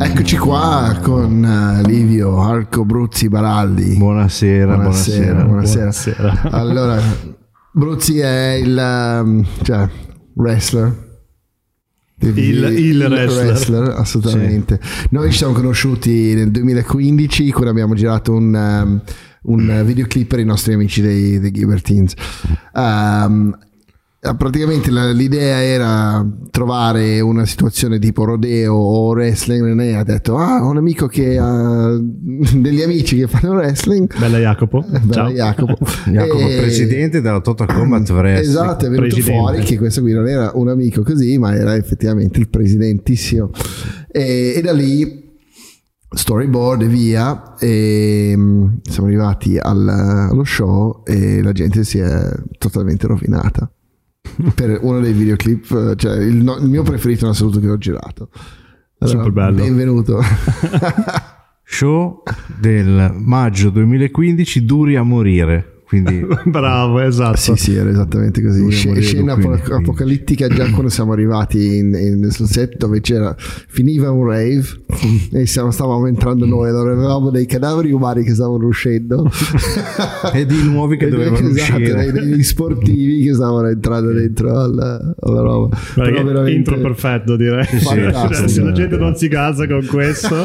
Eccoci qua con uh, Livio Arco Bruzzi Baraldi. Buonasera, buonasera. Buonasera. buonasera. allora, Bruzzi è il um, cioè, wrestler. Il, il, il wrestler. wrestler. assolutamente. Sì. Noi ci siamo conosciuti nel 2015 quando abbiamo girato un, um, un videoclip per i nostri amici dei, dei Gibertines. Um, eh, praticamente l'idea era trovare una situazione tipo rodeo o wrestling René ha detto ah ho un amico che ha degli amici che fanno wrestling. Bella Jacopo. Eh, bella Ciao. Jacopo. Jacopo e... presidente della Total Combat Wrestling. Esatto è venuto presidente. fuori che questo qui non era un amico così ma era effettivamente il presidentissimo. E, e da lì storyboard e via e mm, siamo arrivati al, allo show e la gente si è totalmente rovinata per uno dei videoclip, cioè il, no, il mio preferito in assoluto che ho girato. Allora, Super bello. Benvenuto. Show del maggio 2015, duri a morire. Quindi, Bravo, esatto. Sì, sì, era esattamente così. Sc- scena ap- apocalittica già quando siamo arrivati in, in, sul set dove c'era, finiva un rave e stiamo, stavamo entrando noi, allora avevamo dei cadaveri umani che stavano uscendo e di nuovi che dovevano esatto, uscire. Dei, dei sportivi che stavano entrando dentro alla, alla roba. Però veramente... Intro perfetto direi. Sì, Se la gente non si casa con questo.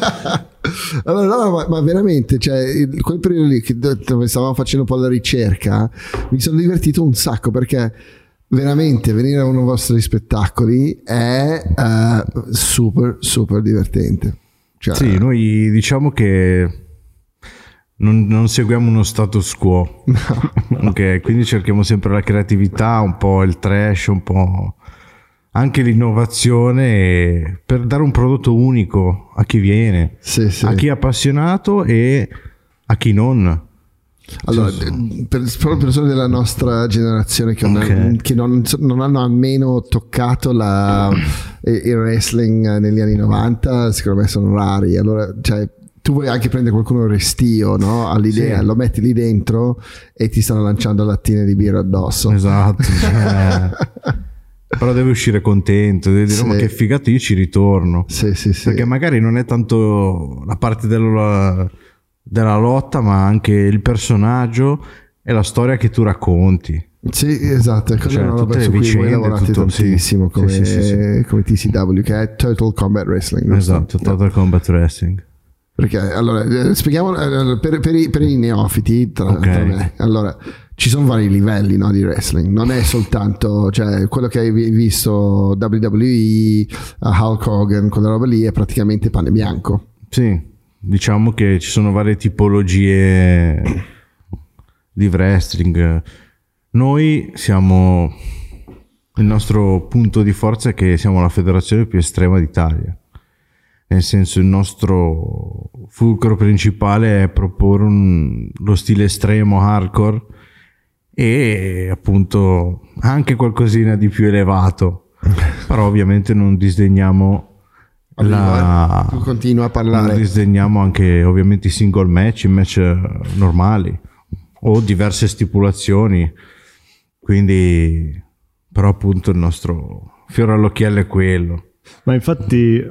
Allora, no, ma, ma, veramente, cioè, quel periodo lì che, dove stavamo facendo un po' la ricerca, mi sono divertito un sacco perché veramente venire a uno dei vostri spettacoli è uh, super, super divertente. Cioè, sì, noi diciamo che non, non, seguiamo uno status quo, no. okay, quindi cerchiamo sempre la creatività, un po' il trash, un po' anche l'innovazione per dare un prodotto unico a chi viene, sì, sì. a chi è appassionato e a chi non. Allora, per, per persone della nostra generazione che, okay. non, che non, non, hanno almeno toccato la, il wrestling negli anni 90, secondo me sono rari. Allora, cioè, tu vuoi anche prendere qualcuno restio no? all'idea, sì. lo metti lì dentro e ti stanno lanciando lattine di birra addosso. Esatto. Cioè... Però deve uscire contento, deve dire: sì. Ma che figata, io ci ritorno. Sì, sì, sì. Perché magari non è tanto la parte della, della lotta, ma anche il personaggio e la storia che tu racconti. Sì, esatto, è cioè, una roba su cui voi lavorate tutto, tantissimo sì. come, sì, sì, come, TCW, che è Total Combat Wrestling. Esatto, Total no. Combat Wrestling. Perché allora eh, spieghiamo eh, per, per, i, per i neofiti tra, okay. tra me. Allora, ci sono vari livelli no, di wrestling, non è soltanto cioè, quello che hai visto WWE, uh, Hulk Hogan, quella roba lì è praticamente pane bianco. Sì, diciamo che ci sono varie tipologie di wrestling. Noi siamo, il nostro punto di forza è che siamo la federazione più estrema d'Italia. Nel senso, il nostro fulcro principale è proporre un, lo stile estremo hardcore e appunto anche qualcosina di più elevato. Però ovviamente non disdegniamo la... tu continua a parlare. non disdegniamo anche ovviamente i single match i match normali o diverse stipulazioni. Quindi però appunto il nostro fiore all'occhiello è quello. Ma infatti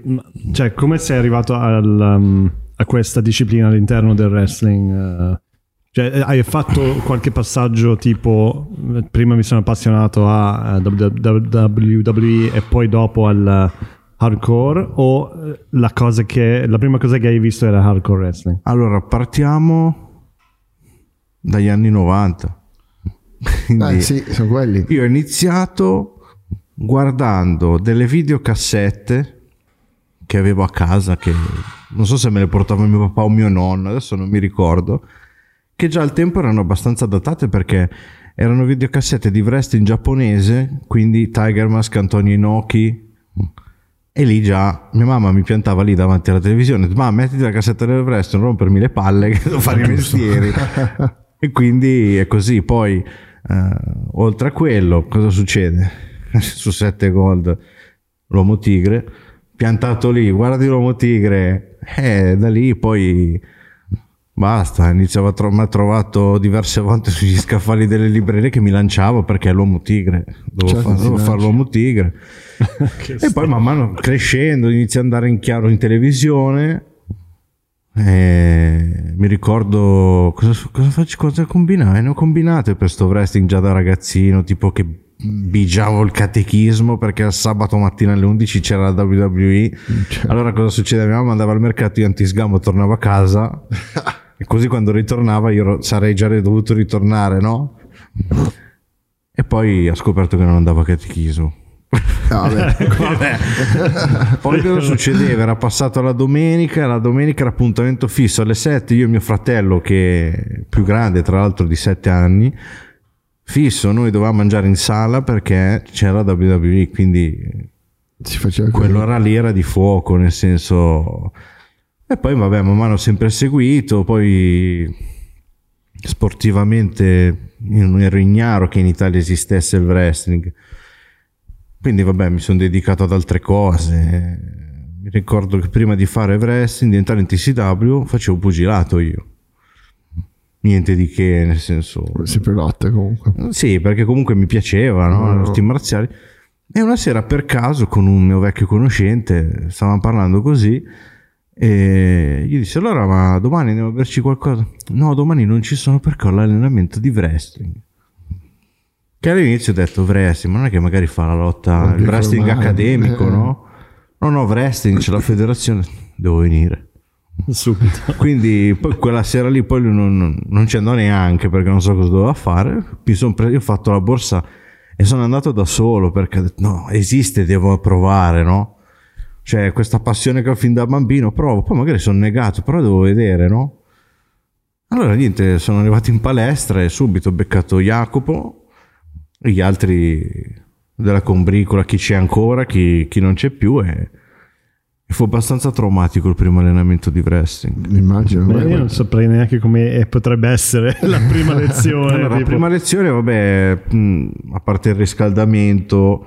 cioè come sei arrivato al, um, a questa disciplina all'interno del wrestling? Uh, cioè, eh, hai fatto qualche passaggio tipo, prima mi sono appassionato a WWE e poi dopo al hardcore o eh, la, cosa che, la prima cosa che hai visto era hardcore wrestling? Allora, partiamo dagli anni 90. Quindi, eh, sì, sono quelli. Io ho iniziato guardando delle videocassette che avevo a casa, che non so se me le portava mio papà o mio nonno, adesso non mi ricordo che già al tempo erano abbastanza datate perché erano videocassette di wrestling giapponese, quindi Tiger Mask, Antonio Inoki. E lì già mia mamma mi piantava lì davanti alla televisione, ma mettiti la cassetta del wrestling, non rompermi le palle che devo fare i mestieri. e quindi è così. Poi, eh, oltre a quello, cosa succede? Su 7 gold, l'uomo tigre, piantato lì, guardi l'uomo tigre, eh, da lì poi Basta, iniziava a tro- mi ha trovato diverse volte sugli scaffali delle librerie che mi lanciavo perché è l'uomo tigre, dovevo, Certo, dovevo lanci. fare l'uomo tigre. e poi man mano crescendo inizia ad andare in chiaro in televisione. E mi ricordo cosa, cosa, faccio, cosa combinai? Ne ho combinate per sto wrestling già da ragazzino, tipo che bigiavo il catechismo perché il sabato mattina alle 11 c'era la WWE. Allora cosa succedeva? Mia mamma andava al mercato, io antisgambo tornavo a casa e così quando ritornava io sarei già dovuto ritornare, no? E poi ho scoperto che non andavo a catechismo. Ah, vabbè. Poi cosa succedeva? Era passata la domenica, la domenica era appuntamento fisso alle 7, io e mio fratello che è più grande, tra l'altro di 7 anni, fisso, noi dovevamo mangiare in sala perché c'era WWE, quindi si faceva quello quello. era lì era di fuoco, nel senso... E poi vabbè, man mano ho sempre seguito, poi sportivamente ero ignaro che in Italia esistesse il wrestling. Quindi vabbè, mi sono dedicato ad altre cose. Mi ricordo che prima di fare wrestling, di entrare in TCW, facevo pugilato io. Niente di che, nel senso... Sempre lotta comunque. Sì, perché comunque mi piaceva, no? No. Le arti marziali. E una sera per caso con un mio vecchio conoscente stavamo parlando così e gli disse allora ma domani andiamo a berci qualcosa? No, domani non ci sono perché ho l'allenamento di wrestling. Che all'inizio ho detto wrestling, ma non è che magari fa la lotta, il wrestling formale. accademico, Eh. no? No, no, wrestling, c'è la federazione, devo venire. Subito. Quindi poi quella sera lì poi lui non, non- non ci andò neanche perché non so cosa doveva fare. Preso, io ho fatto la borsa e sono andato da solo perché ho detto no, esiste, devo provare, no? Cioè questa passione che ho fin da bambino, provo, poi magari sono negato, però devo vedere, no? Allora niente, sono arrivato in palestra e subito ho beccato Jacopo e gli altri della combricola, chi c'è ancora, chi, chi non c'è più e, fu abbastanza traumatico il primo allenamento di wrestling. Immagino. Beh, io non saprei neanche come potrebbe essere la prima lezione. Allora, la prima lezione, vabbè, a parte il riscaldamento,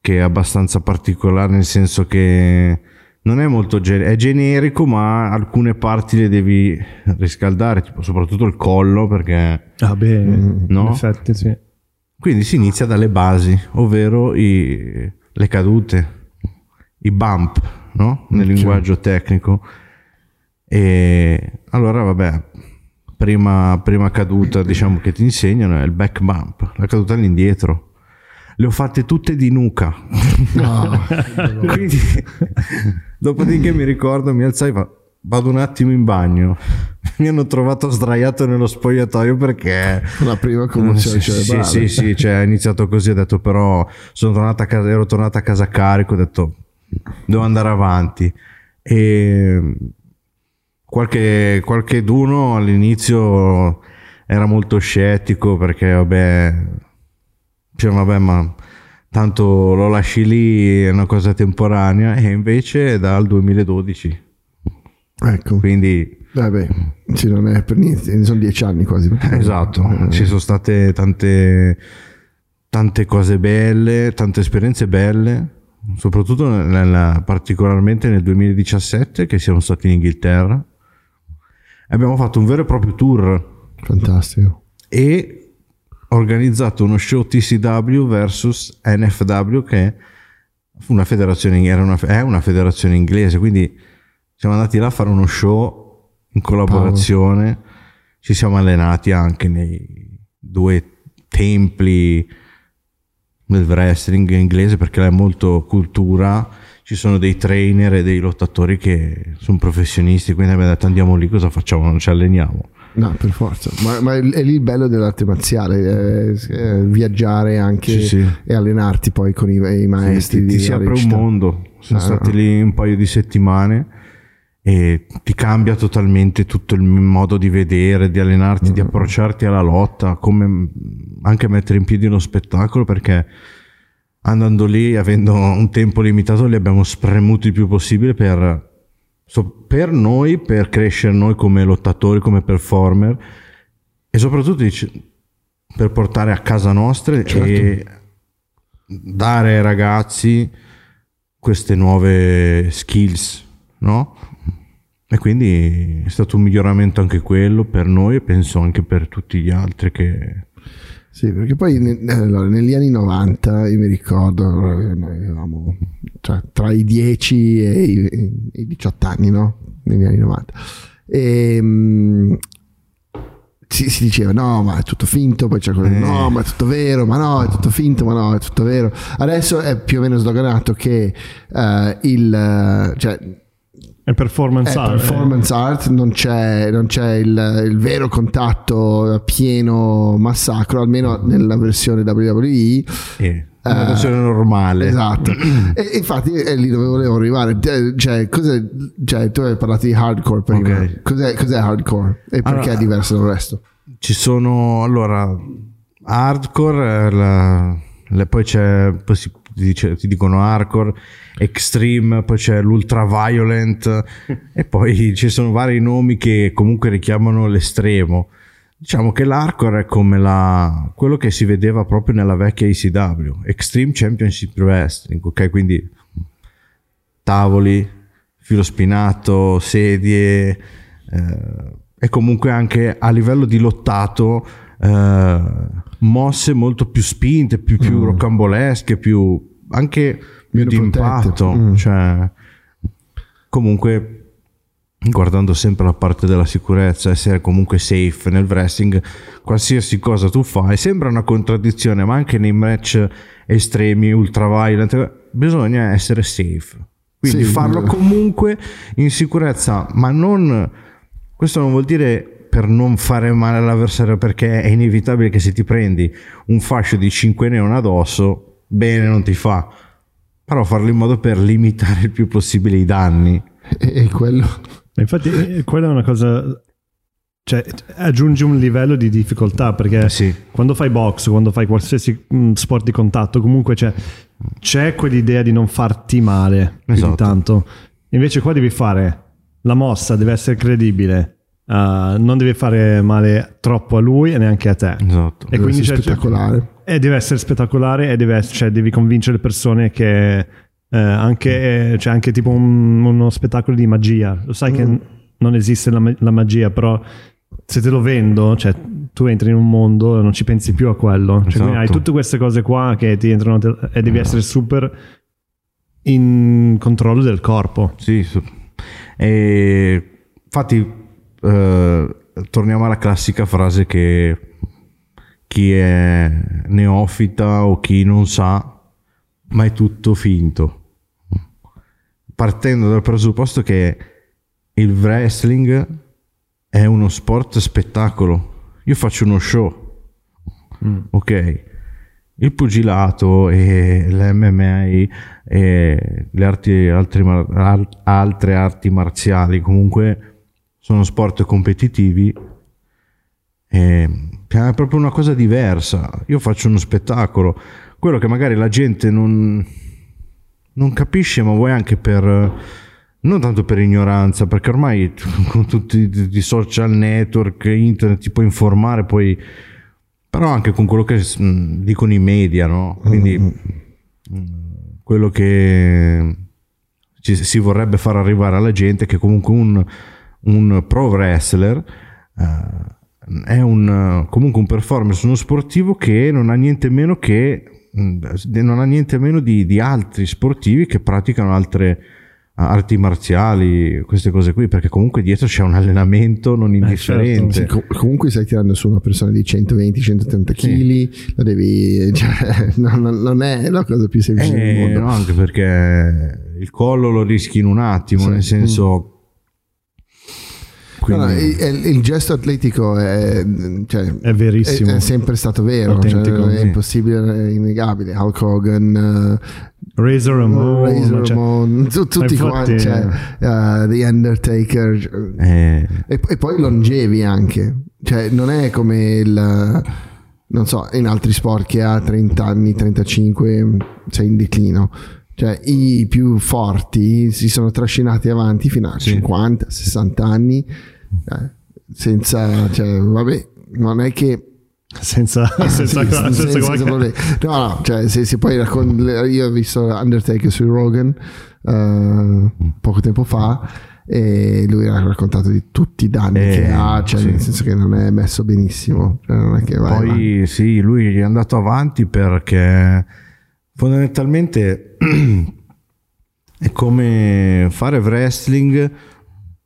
che è abbastanza particolare, nel senso che non è molto gen- è generico, ma alcune parti le devi riscaldare, tipo soprattutto il collo, perché Ah, beh, no? in effetti sì. quindi si inizia dalle basi, ovvero i- le cadute, i bump, no? Nel Ok. linguaggio tecnico. E allora, vabbè, prima, prima caduta, diciamo che ti insegnano è il back bump, la caduta all'indietro. Le ho fatte tutte di nuca. no. Quindi, dopodiché mi ricordo, mi alzai, va- vado un attimo in bagno. Mi hanno trovato sdraiato nello spogliatoio perché la prima commozione sì, sì, cerebrale. sì, sì, cioè, è iniziato così, ho detto però sono tornato a casa, ero tornato a casa carico, ho detto devo andare avanti. E qualche, qualche d'uno all'inizio era molto scettico perché vabbè, cioè, vabbè ma tanto lo lasci lì, è una cosa temporanea e invece è dal 2012, Ecco. quindi Vabbè, sì, non è per niente, sono dieci anni quasi. Esatto, Eh, ci sono state tante, tante cose belle, tante esperienze belle, soprattutto nella- particolarmente nel 2017 che siamo stati in Inghilterra. Abbiamo fatto un vero e proprio tour Fantastico. e organizzato uno show TCW versus NFW che una federazione, era una, è una federazione inglese, quindi siamo andati là a fare uno show in collaborazione, ci siamo allenati anche nei due templi del wrestling inglese perché è molto cultura, ci sono dei trainer e dei lottatori che sono professionisti, quindi abbiamo detto andiamo lì, cosa facciamo? Non ci alleniamo. No, per forza. Ma, ma è è lì il bello dell'arte marziale, eh, eh, viaggiare anche Sì, sì. e allenarti poi con i, i Sì, maestri. ti, ti di si apre un mondo. Siamo Ah. stati lì un paio di settimane e ti cambia totalmente tutto il modo di vedere, di allenarti, di approcciarti alla lotta, come anche mettere in piedi uno spettacolo perché andando lì, avendo un tempo limitato, li abbiamo spremuti il più possibile per, so- per noi, per crescere noi come lottatori, come performer e soprattutto per portare a casa nostre e dare ai ragazzi queste nuove skills, no? E quindi è stato un miglioramento anche quello per noi e penso anche per tutti gli altri che... Sì, perché poi allora, negli anni 90 io mi ricordo noi avevamo cioè, tra i 10 e i, i 18 anni, no? Negli anni 90. E, mm, si, si diceva no, ma è tutto finto, poi c'è quello Eh. no, ma è tutto vero, ma no, è tutto finto, ma no, è tutto vero. Adesso è più o meno sdoganato che eh, il eh, cioè, È performance è art. performance art, non c'è, non c'è il, il vero contatto pieno massacro, almeno nella versione WWE. Eh, una versione normale. Esatto, e infatti è lì dove volevo arrivare. Eh, Cioè, cos'è, cioè, tu hai parlato di hardcore prima. Ok. Cos'è, cos'è hardcore e perché Allora- è diverso dal resto? Ci sono allora hardcore, eh, la- le- poi c'è poi si dice- ti dicono hardcore, extreme, poi c'è l'ultra violent e poi ci sono vari nomi che comunque richiamano l'estremo. Diciamo che l'hardcore è come la, quello che si vedeva proprio nella vecchia ECW, Extreme Championship Wrestling, ok? Quindi tavoli, filo spinato, sedie eh, e comunque anche a livello di lottato eh, mosse molto più spinte, più, più rocambolesche, più anche più di impatto. Mm. Cioè, comunque guardando sempre la parte della sicurezza, essere comunque safe nel wrestling, qualsiasi cosa tu fai, sembra una contraddizione, ma anche nei match estremi, ultra violent, bisogna essere safe. Quindi Sì, farlo comunque in sicurezza, ma non questo non vuol dire per non fare male all'avversario perché è inevitabile che se ti prendi un fascio di 5 neon addosso, bene non ti fa. Però farlo in modo per limitare il più possibile i danni. E, e quello Infatti, eh, quella è una cosa. Cioè, aggiungi un livello di difficoltà perché Eh sì. quando fai box, quando fai qualsiasi mm, sport di contatto, comunque c'è, c'è quell'idea di non farti male più di Esatto. tanto. Invece, qua devi fare la mossa, deve essere credibile, uh, non devi fare male troppo a lui e neanche a te. Esatto. E deve quindi essere c'è- spettacolare. E deve essere spettacolare e deve ess- cioè, devi convincere le persone che eh, anche, eh, c'è anche tipo un- uno spettacolo di magia. Lo sai che Mm. n- non esiste la, la magia, però se te lo vendo, cioè tu entri in un mondo e non ci pensi più a quello. Cioè, Esatto. hai tutte queste cose qua che ti entrano te- e devi essere super in controllo del corpo. Sì, su- e infatti eh, torniamo alla classica frase che chi è neofita o chi non sa, ma è tutto finto. Partendo dal presupposto che il wrestling è uno sport spettacolo. Io faccio uno show, ok? Il pugilato e l'MMA e le arti, altri altre arti marziali comunque sono sport competitivi e è proprio una cosa diversa. Io faccio uno spettacolo, quello che magari la gente non, non capisce, ma vuoi anche per non tanto per ignoranza, perché ormai con tutti i social network, internet ti puoi informare, poi però anche con quello che mm, dicono i media, no? Quindi mm, quello che ci- si vorrebbe far arrivare alla gente è che comunque un, un pro wrestler eh, è un, comunque un performance, uno sportivo che non ha niente meno che mm, non ha niente meno di, di altri sportivi che praticano altre eh, arti marziali, queste cose qui, perché comunque dietro c'è un allenamento non indifferente. Sì, com- comunque stai tirando su una persona di 120-130 kg, la devi, cioè, non, non- è la cosa più semplice del Eh, mondo. no, anche perché il collo lo rischi in un attimo, Sì. nel senso... No, no, Quindi, il, il gesto atletico è, cioè, È verissimo. è- è sempre stato vero, cioè, è impossibile, è innegabile. Hulk Hogan, Razor uh, Ramon, Razor cioè- Ramon, tu- tutti infatti, quanti, cioè, uh, The Undertaker. eh, E, e poi longevi anche, cioè non è come il, non so, in altri sport che a 30 anni, 35 sei in declino. Cioè i più forti si sono trascinati avanti fino a Sì. 50, 60 anni, eh, senza, cioè, vabbè, non è che senza, senza, sì, senza, senza qualche- problemi. No, no, cioè se, se poi raccon- io ho visto Undertaker su Rogan eh, poco tempo fa e lui ha raccontato di tutti i danni Eh, che ha, cioè sì. nel senso che non è messo benissimo, cioè è che vai, vai. Poi sì, lui è andato avanti perché fondamentalmente è come fare wrestling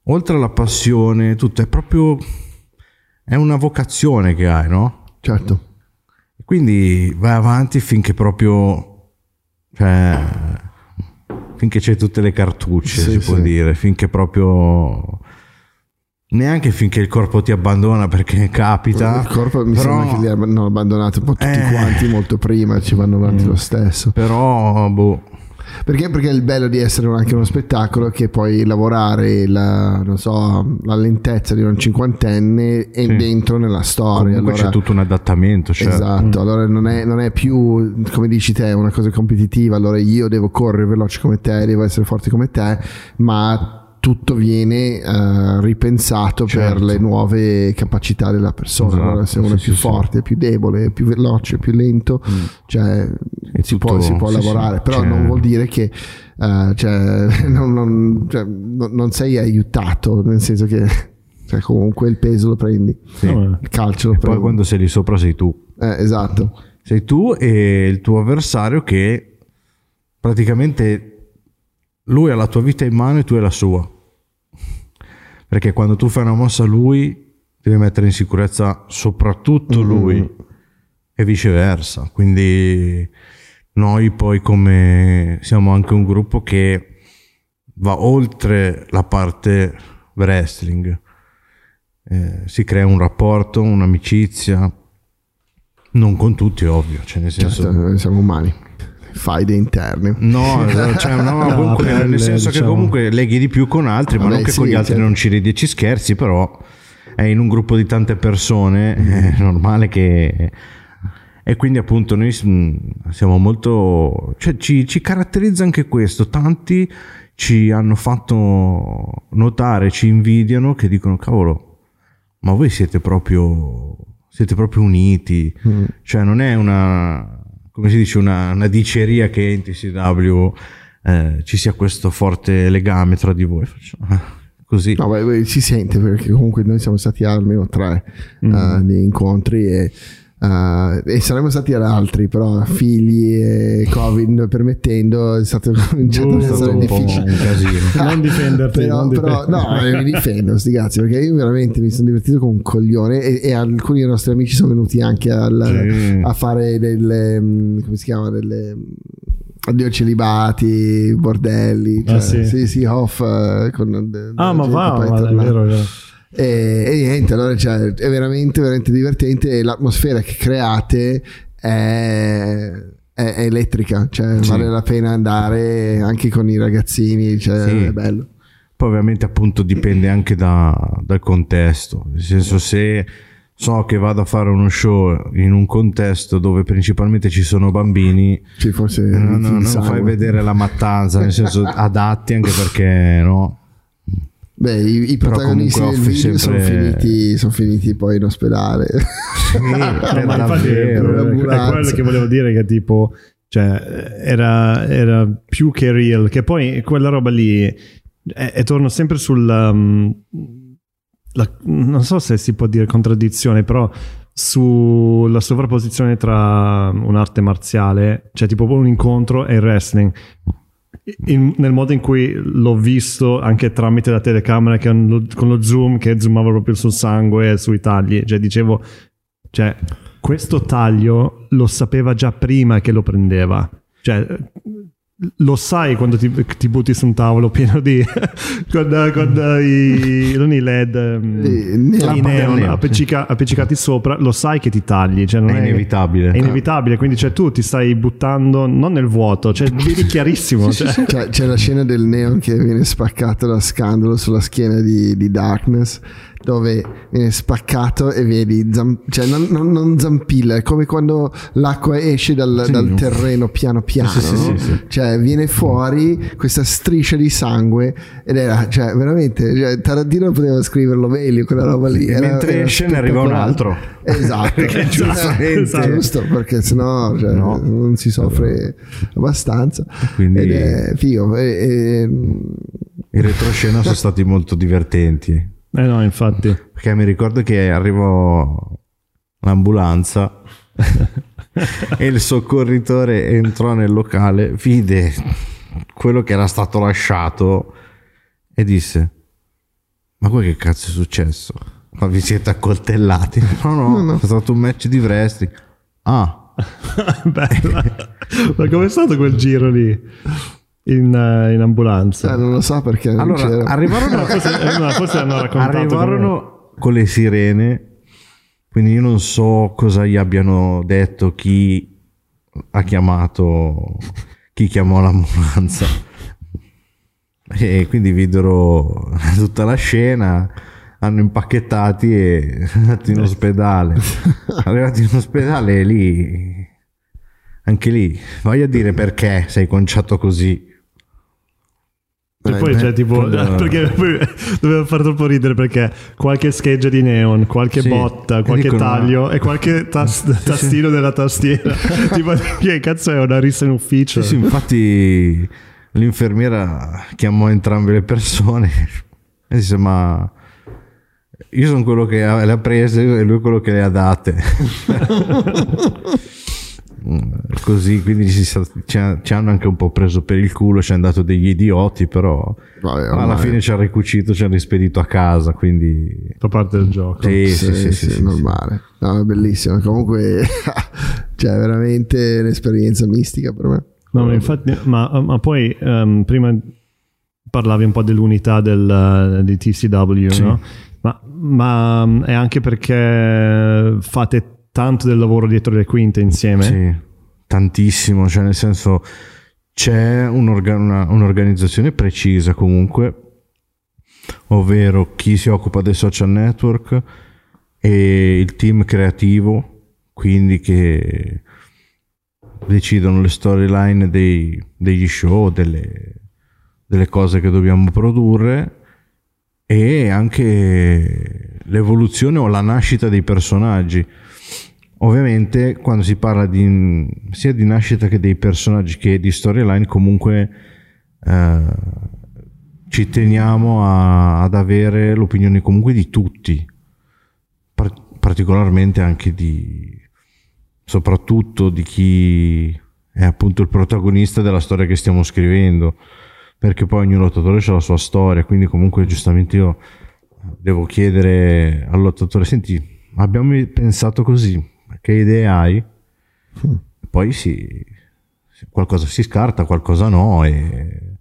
oltre alla passione, tutto è proprio è una vocazione che hai, no? certo. Quindi vai avanti finché proprio cioè finché c'è tutte le cartucce, Sì, si può sì. dire, finché proprio neanche finché il corpo ti abbandona perché capita. Il corpo mi però- sembra che li hanno abbandonato un po' tutti Eh. quanti molto prima, ci vanno avanti lo stesso. Però boh, Perché? Perché il bello di essere anche uno spettacolo è che puoi lavorare la, non so, la lentezza di un cinquantenne e Sì. dentro nella storia. comunque allora- c'è tutto un adattamento, cioè Esatto, allora non è, non è più come dici te una cosa competitiva, allora io devo correre veloce come te, devo essere forte come te, ma tutto viene eh, ripensato Certo. per le nuove capacità della persona. Esatto, allora, se uno sì, è più sì, sì. forte, è più debole, più veloce, più lento, cioè È si, tutto- può, si può sì, lavorare, sì, però cioè- non vuol dire che eh, cioè, non, non- cioè, non- non sei aiutato, nel senso che cioè, comunque il peso lo prendi, Sì. Il calcio lo E poi prendi. quando sei lì sopra sei tu. Eh, esatto. Sei tu e il tuo avversario che praticamente lui ha la tua vita in mano e tu hai la sua. Perché quando tu fai una mossa a lui devi mettere in sicurezza soprattutto Mm. lui e viceversa. Quindi noi poi come siamo anche un gruppo che va oltre la parte wrestling. Eh, si crea un rapporto, un'amicizia, non con tutti, ovvio. Cioè, nel senso, Certo, siamo umani. Faide interne. No, esatto, cioè, no, No, comunque, pelle, nel senso che diciamo. comunque leghi di più con altri, ma Vabbè, non che sì, con gli altri certo. non ci ridi e ci scherzi, però è in un gruppo di tante persone, è normale che... E quindi appunto noi mm, siamo molto... cioè ci, ci caratterizza anche questo, tanti ci hanno fatto notare, ci invidiano che dicono cavolo, ma voi siete proprio, siete proprio uniti, Mm. cioè non è una, come si dice, una, una diceria che in TCW eh, ci sia questo forte legame tra di voi. Ah, così. No, beh, beh, si sente perché comunque noi siamo stati almeno tre Mm. eh, di incontri e, eh, e saremmo stati ad altri, però figli e Covid permettendo è stato Uh, un po' difficile. un casino. Non difenderti, però, non però- no, eh, mi difendo, sti cazzi, perché io veramente mi sono divertito come un coglione e, e alcuni dei nostri amici sono venuti anche al- a fare delle, mm, come si chiama, delle... mm, Addio celibati, bordelli, cioè, Ah, sì? sì, sì, off eh, con de- Ah, ma va, ma è vero, è vero. E, e niente, allora cioè, è veramente, veramente divertente e l'atmosfera che create è, è- elettrica, cioè Sì. vale la pena andare anche con i ragazzini, cioè, Sì. è bello. Poi ovviamente appunto dipende anche da- dal contesto, nel senso se so che vado a fare uno show in un contesto dove principalmente ci sono bambini, Sì, forse no, no, non fai vedere la mattanza, nel senso adatti anche perché no. Beh, i, i protagonisti del video offri sono, sempre- finiti, sono finiti poi in ospedale. Ma infatti è, davvero, è quello che volevo dire che tipo cioè, era, era più che real che poi quella roba lì e, torno sempre sul um, la- non so se si può dire contraddizione però sulla sovrapposizione tra un'arte marziale cioè tipo un incontro e il wrestling in- nel modo in cui l'ho visto anche tramite la telecamera con lo, con lo zoom che zoomava proprio sul sangue e sui tagli cioè dicevo cioè, questo taglio lo sapeva già prima che lo prendeva. Cioè, lo sai quando ti, ti butti su un tavolo pieno di... con, con i, non i LED, neon. i neon appiccica- appiccicati sopra, lo sai che ti tagli. Cioè non È inevitabile. È inevitabile, quindi cioè, tu ti stai buttando non nel vuoto, cioè vedi chiarissimo. cioè. Cioè, c'è la scena del neon che viene spaccato da scandalo sulla schiena di, di Darkness dove viene spaccato e vedi zam- cioè non, non- non zampilla è come quando l'acqua esce dal, Sì. dal terreno piano piano Sì, sì, no? cioè viene fuori questa striscia di sangue ed era cioè veramente cioè, Tarantino poteva scriverlo meglio quella roba lì era, Mentre esce ne arriva un altro. esatto Perché giustamente- Esatto, giusto perché sennò cioè, No. non si soffre abbastanza Quindi- ed è figo e- e- i retroscena sono stati molto divertenti. Eh no, infatti. Perché mi ricordo che arrivò l'ambulanza e il soccorritore entrò nel locale, vide quello che era stato lasciato e disse: Ma poi che cazzo è successo? Ma vi siete accoltellati? No, no, No, no. è stato un match di wrestling. Ah, Bella. Ma com'è stato quel giro lì? In, eh, in ambulanza? Eh, non lo so perché allora arrivarono, No, forse, eh, no, forse hanno raccontato arrivarono con le sirene. Quindi io non so cosa gli abbiano detto chi ha chiamato, chi chiamò l'ambulanza. E quindi videro tutta la scena, hanno impacchettati e andati in ospedale. Arrivati in ospedale lì, anche lì, vai a dire perché sei conciato così. E poi c'è tipo quello- perché poi doveva far troppo ridere perché qualche scheggia di neon, qualche Sì, botta, qualche dicono- taglio e qualche tas- tastino della tastiera. tipo che cazzo è una rissa in ufficio? Sì, sì, infatti l'infermiera chiamò entrambe le persone e disse ma io sono quello che le ha prese e lui è quello che le ha date. Mm, Così, quindi ci, sta- ci ha- ci hanno anche un po' preso per il culo, ci hanno dato degli idioti, però Vabbè, alla ormai- fine ci ha ricucito, ci ha rispedito a casa, quindi... Fa parte del gioco. Sì, sì, Sì, sì, sì, sì, sì, normale. No, è bellissimo. Comunque, cioè, veramente un'esperienza mistica per me. No, ma infatti, ma, ma poi ehm, prima parlavi un po' dell'unità del, di TCW, Sì. no? Ma, ma mm, è anche perché fate tanto del lavoro dietro le quinte insieme. Sì, tantissimo, cioè nel senso c'è un'orga- una- un'organizzazione precisa comunque, ovvero chi si occupa del social network e il team creativo, quindi che decidono le storyline dei- degli show, delle, delle cose che dobbiamo produrre e anche l'evoluzione o la nascita dei personaggi. Ovviamente quando si parla di, sia di nascita che dei personaggi che di storyline comunque eh, ci teniamo a- ad avere l'opinione comunque di tutti, par- particolarmente anche di soprattutto di chi è appunto il protagonista della storia che stiamo scrivendo, perché poi ogni lottatore ha la sua storia, quindi comunque giustamente io devo chiedere al lottatore, senti, abbiamo pensato così, che idee hai? Poi si, qualcosa si scarta, qualcosa no e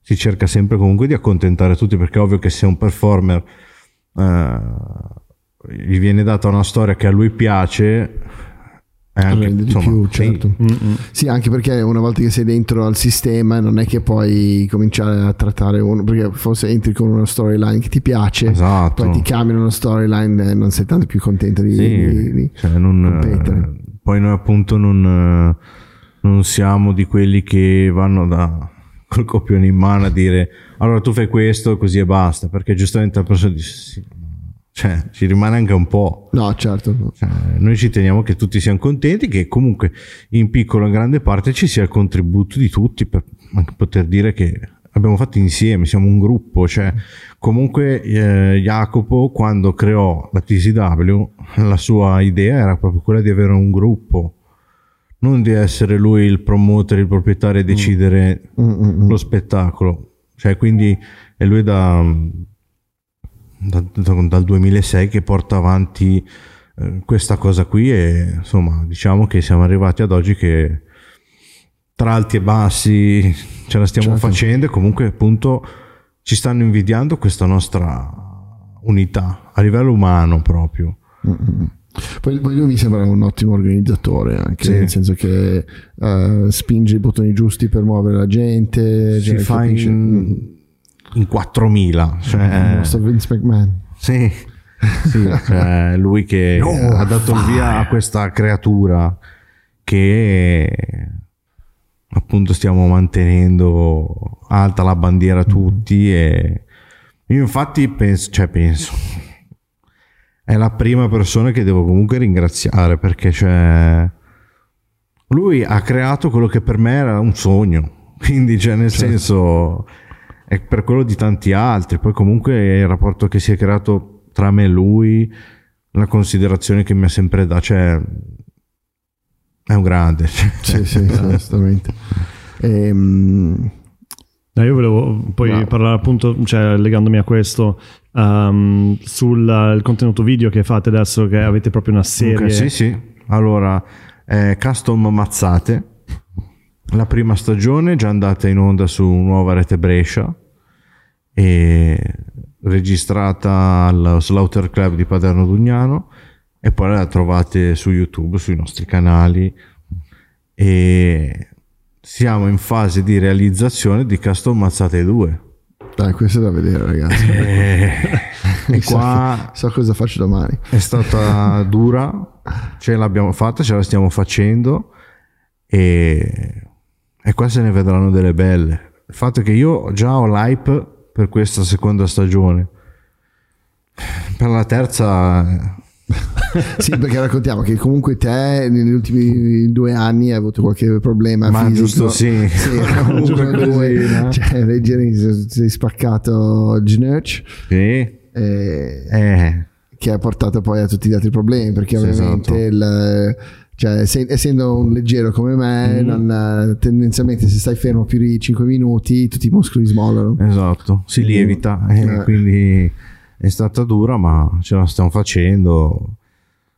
si cerca sempre comunque di accontentare tutti perché è ovvio che se un performer eh, gli viene data una storia che a lui piace anche, Rende di insomma, più, sì, certo. Mm-mm. Sì, anche perché una volta che sei dentro al sistema non è che puoi cominciare a trattare uno, perché forse entri con una storyline che ti piace, esatto poi ti cambiano una storyline e non sei tanto più contento di... Sì, di- di- cioè non, competere. eh, poi noi appunto non, eh, non siamo di quelli che vanno da col copione in mano a dire allora tu fai questo così e basta perché giustamente la persona dice sì, cioè ci rimane anche un po' No, certo. no. Cioè, noi ci teniamo che tutti siano contenti, che comunque in piccola o in grande parte ci sia il contributo di tutti per anche poter dire che abbiamo fatto insieme, siamo un gruppo. Cioè, comunque eh, Jacopo quando creò la TCW la sua idea era proprio quella di avere un gruppo, non di essere lui il promoter, il proprietario e decidere Mm, mm, mm. lo spettacolo. Cioè, quindi è lui da, da- da- dal 2006 che porta avanti eh, questa cosa qui e insomma diciamo che siamo arrivati ad oggi che tra alti e bassi ce la stiamo Certo. facendo e comunque appunto ci stanno invidiando questa nostra unità a livello umano proprio. Mm, mm. Poi, poi lui mi sembra un ottimo organizzatore anche Sì. nel senso che eh, spinge i bottoni giusti per muovere la gente Si cioè, fa in, in 4000, cioè, il nostro Vince McMahon. Sì, sì, cioè lui che ha dato il via a questa creatura che appunto stiamo mantenendo alta la bandiera tutti e io infatti penso, cioè penso è la prima persona che devo comunque ringraziare perché cioè lui ha creato quello che per me era un sogno. Quindi cioè nel senso è per quello di tanti altri. Poi comunque il rapporto che si è creato tra me e lui, la considerazione che mi ha sempre dato, cioè è un grande. Sì, sì, assolutamente. Ehm, No, io volevo poi No. parlare appunto, cioè legandomi a questo, um, sul il contenuto video che fate adesso, che avete proprio una serie. Ok, sì, sì. Allora, eh, Custom Mazzate. La prima stagione è già andata in onda su Nuova Rete Brescia e registrata al Slaughter Club di Paderno Dugnano e poi la trovate su YouTube, sui nostri canali e siamo in fase di realizzazione di Custom Mazzate 2. dai, questo è da vedere, ragazzi. E, e So- qua so cosa faccio domani. è stata dura, ce l'abbiamo fatta, ce la stiamo facendo e, e qua se ne vedranno delle belle. Il fatto è che io già ho l'hype per questa seconda stagione. Per la terza Sì, perché raccontiamo che comunque te negli ultimi due anni hai avuto qualche problema Ma fisico. giusto, sì. Sì, uno, due, cioè, leggeri, sei spaccato Gnurch, sì, eh, eh, che ha portato poi a tutti gli altri problemi, perché Sì, ovviamente esatto. il- cioè, se- essendo un leggero come me, Mm. non- tendenzialmente se stai fermo più di 5 minuti tutti i muscoli smollano. esatto, si lievita e Eh. quindi è stata dura ma ce la stiamo facendo.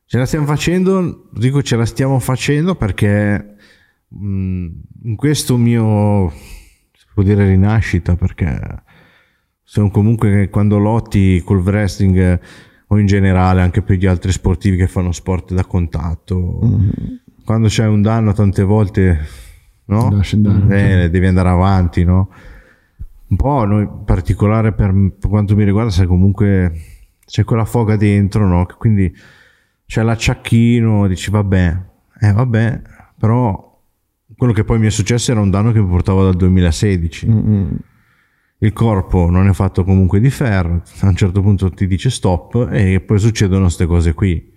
Ce la stiamo facendo, dico ce la stiamo facendo perché mh, in questo mio, si può dire rinascita, perché sono comunque che quando lotti col wrestling o in generale anche per gli altri sportivi che fanno sport da contatto, quando c'è un danno tante volte, no? Andare. Eh, devi andare avanti, no? Un po' noi, in particolare per, per quanto mi riguarda, sai comunque c'è quella foga dentro, no? Quindi c'è l'acciacchino, dici vabbè, eh vabbè, però quello che poi mi è successo era un danno che mi portava dal 2016. Mm-mm. Il corpo non è fatto comunque di ferro, a un certo punto ti dice stop e poi succedono queste cose qui.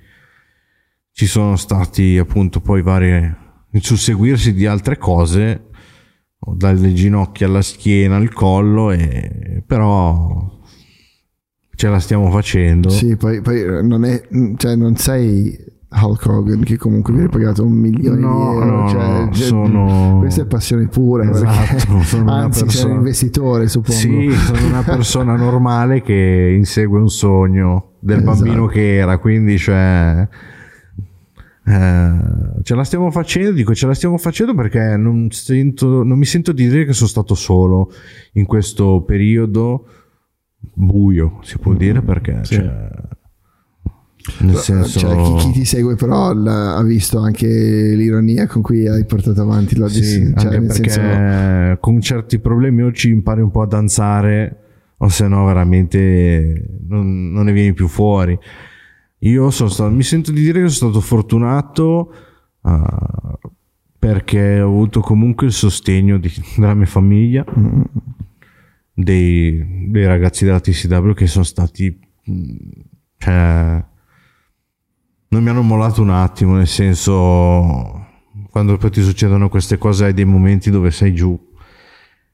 Ci sono stati appunto poi varie il susseguirsi di altre cose dalle ginocchia alla schiena al collo e però ce la stiamo facendo Sì, poi, poi non, è, cioè non sei Hulk Hogan che comunque viene pagato un milione No, di euro. no, cioè, no, cioè, sono- Questa è passione pura. Esatto, sono anzi, persona- un investitore, suppongo. Sì, sono una persona normale che insegue un sogno del Esatto. bambino che era, quindi cioè eh, ce la stiamo facendo, dico ce la stiamo facendo perché non, sento, non mi sento di dire che sono stato solo in questo periodo buio, si può dire perché Sì. cioè, nel senso Cioè, chi, chi ti segue però l- ha visto anche l'ironia con cui hai portato avanti la Sì, cioè, anche perché senso, con certi problemi o ci impari un po' a danzare o se no veramente non, non ne vieni più fuori. Io sono stato, mi sento di dire che sono stato fortunato ah, perché ho avuto comunque il sostegno di- della mia famiglia, mm, dei, dei ragazzi della TCW che sono stati... mh, Cioè, non mi hanno mollato un attimo, nel senso, quando poi ti succedono queste cose hai dei momenti dove sei giù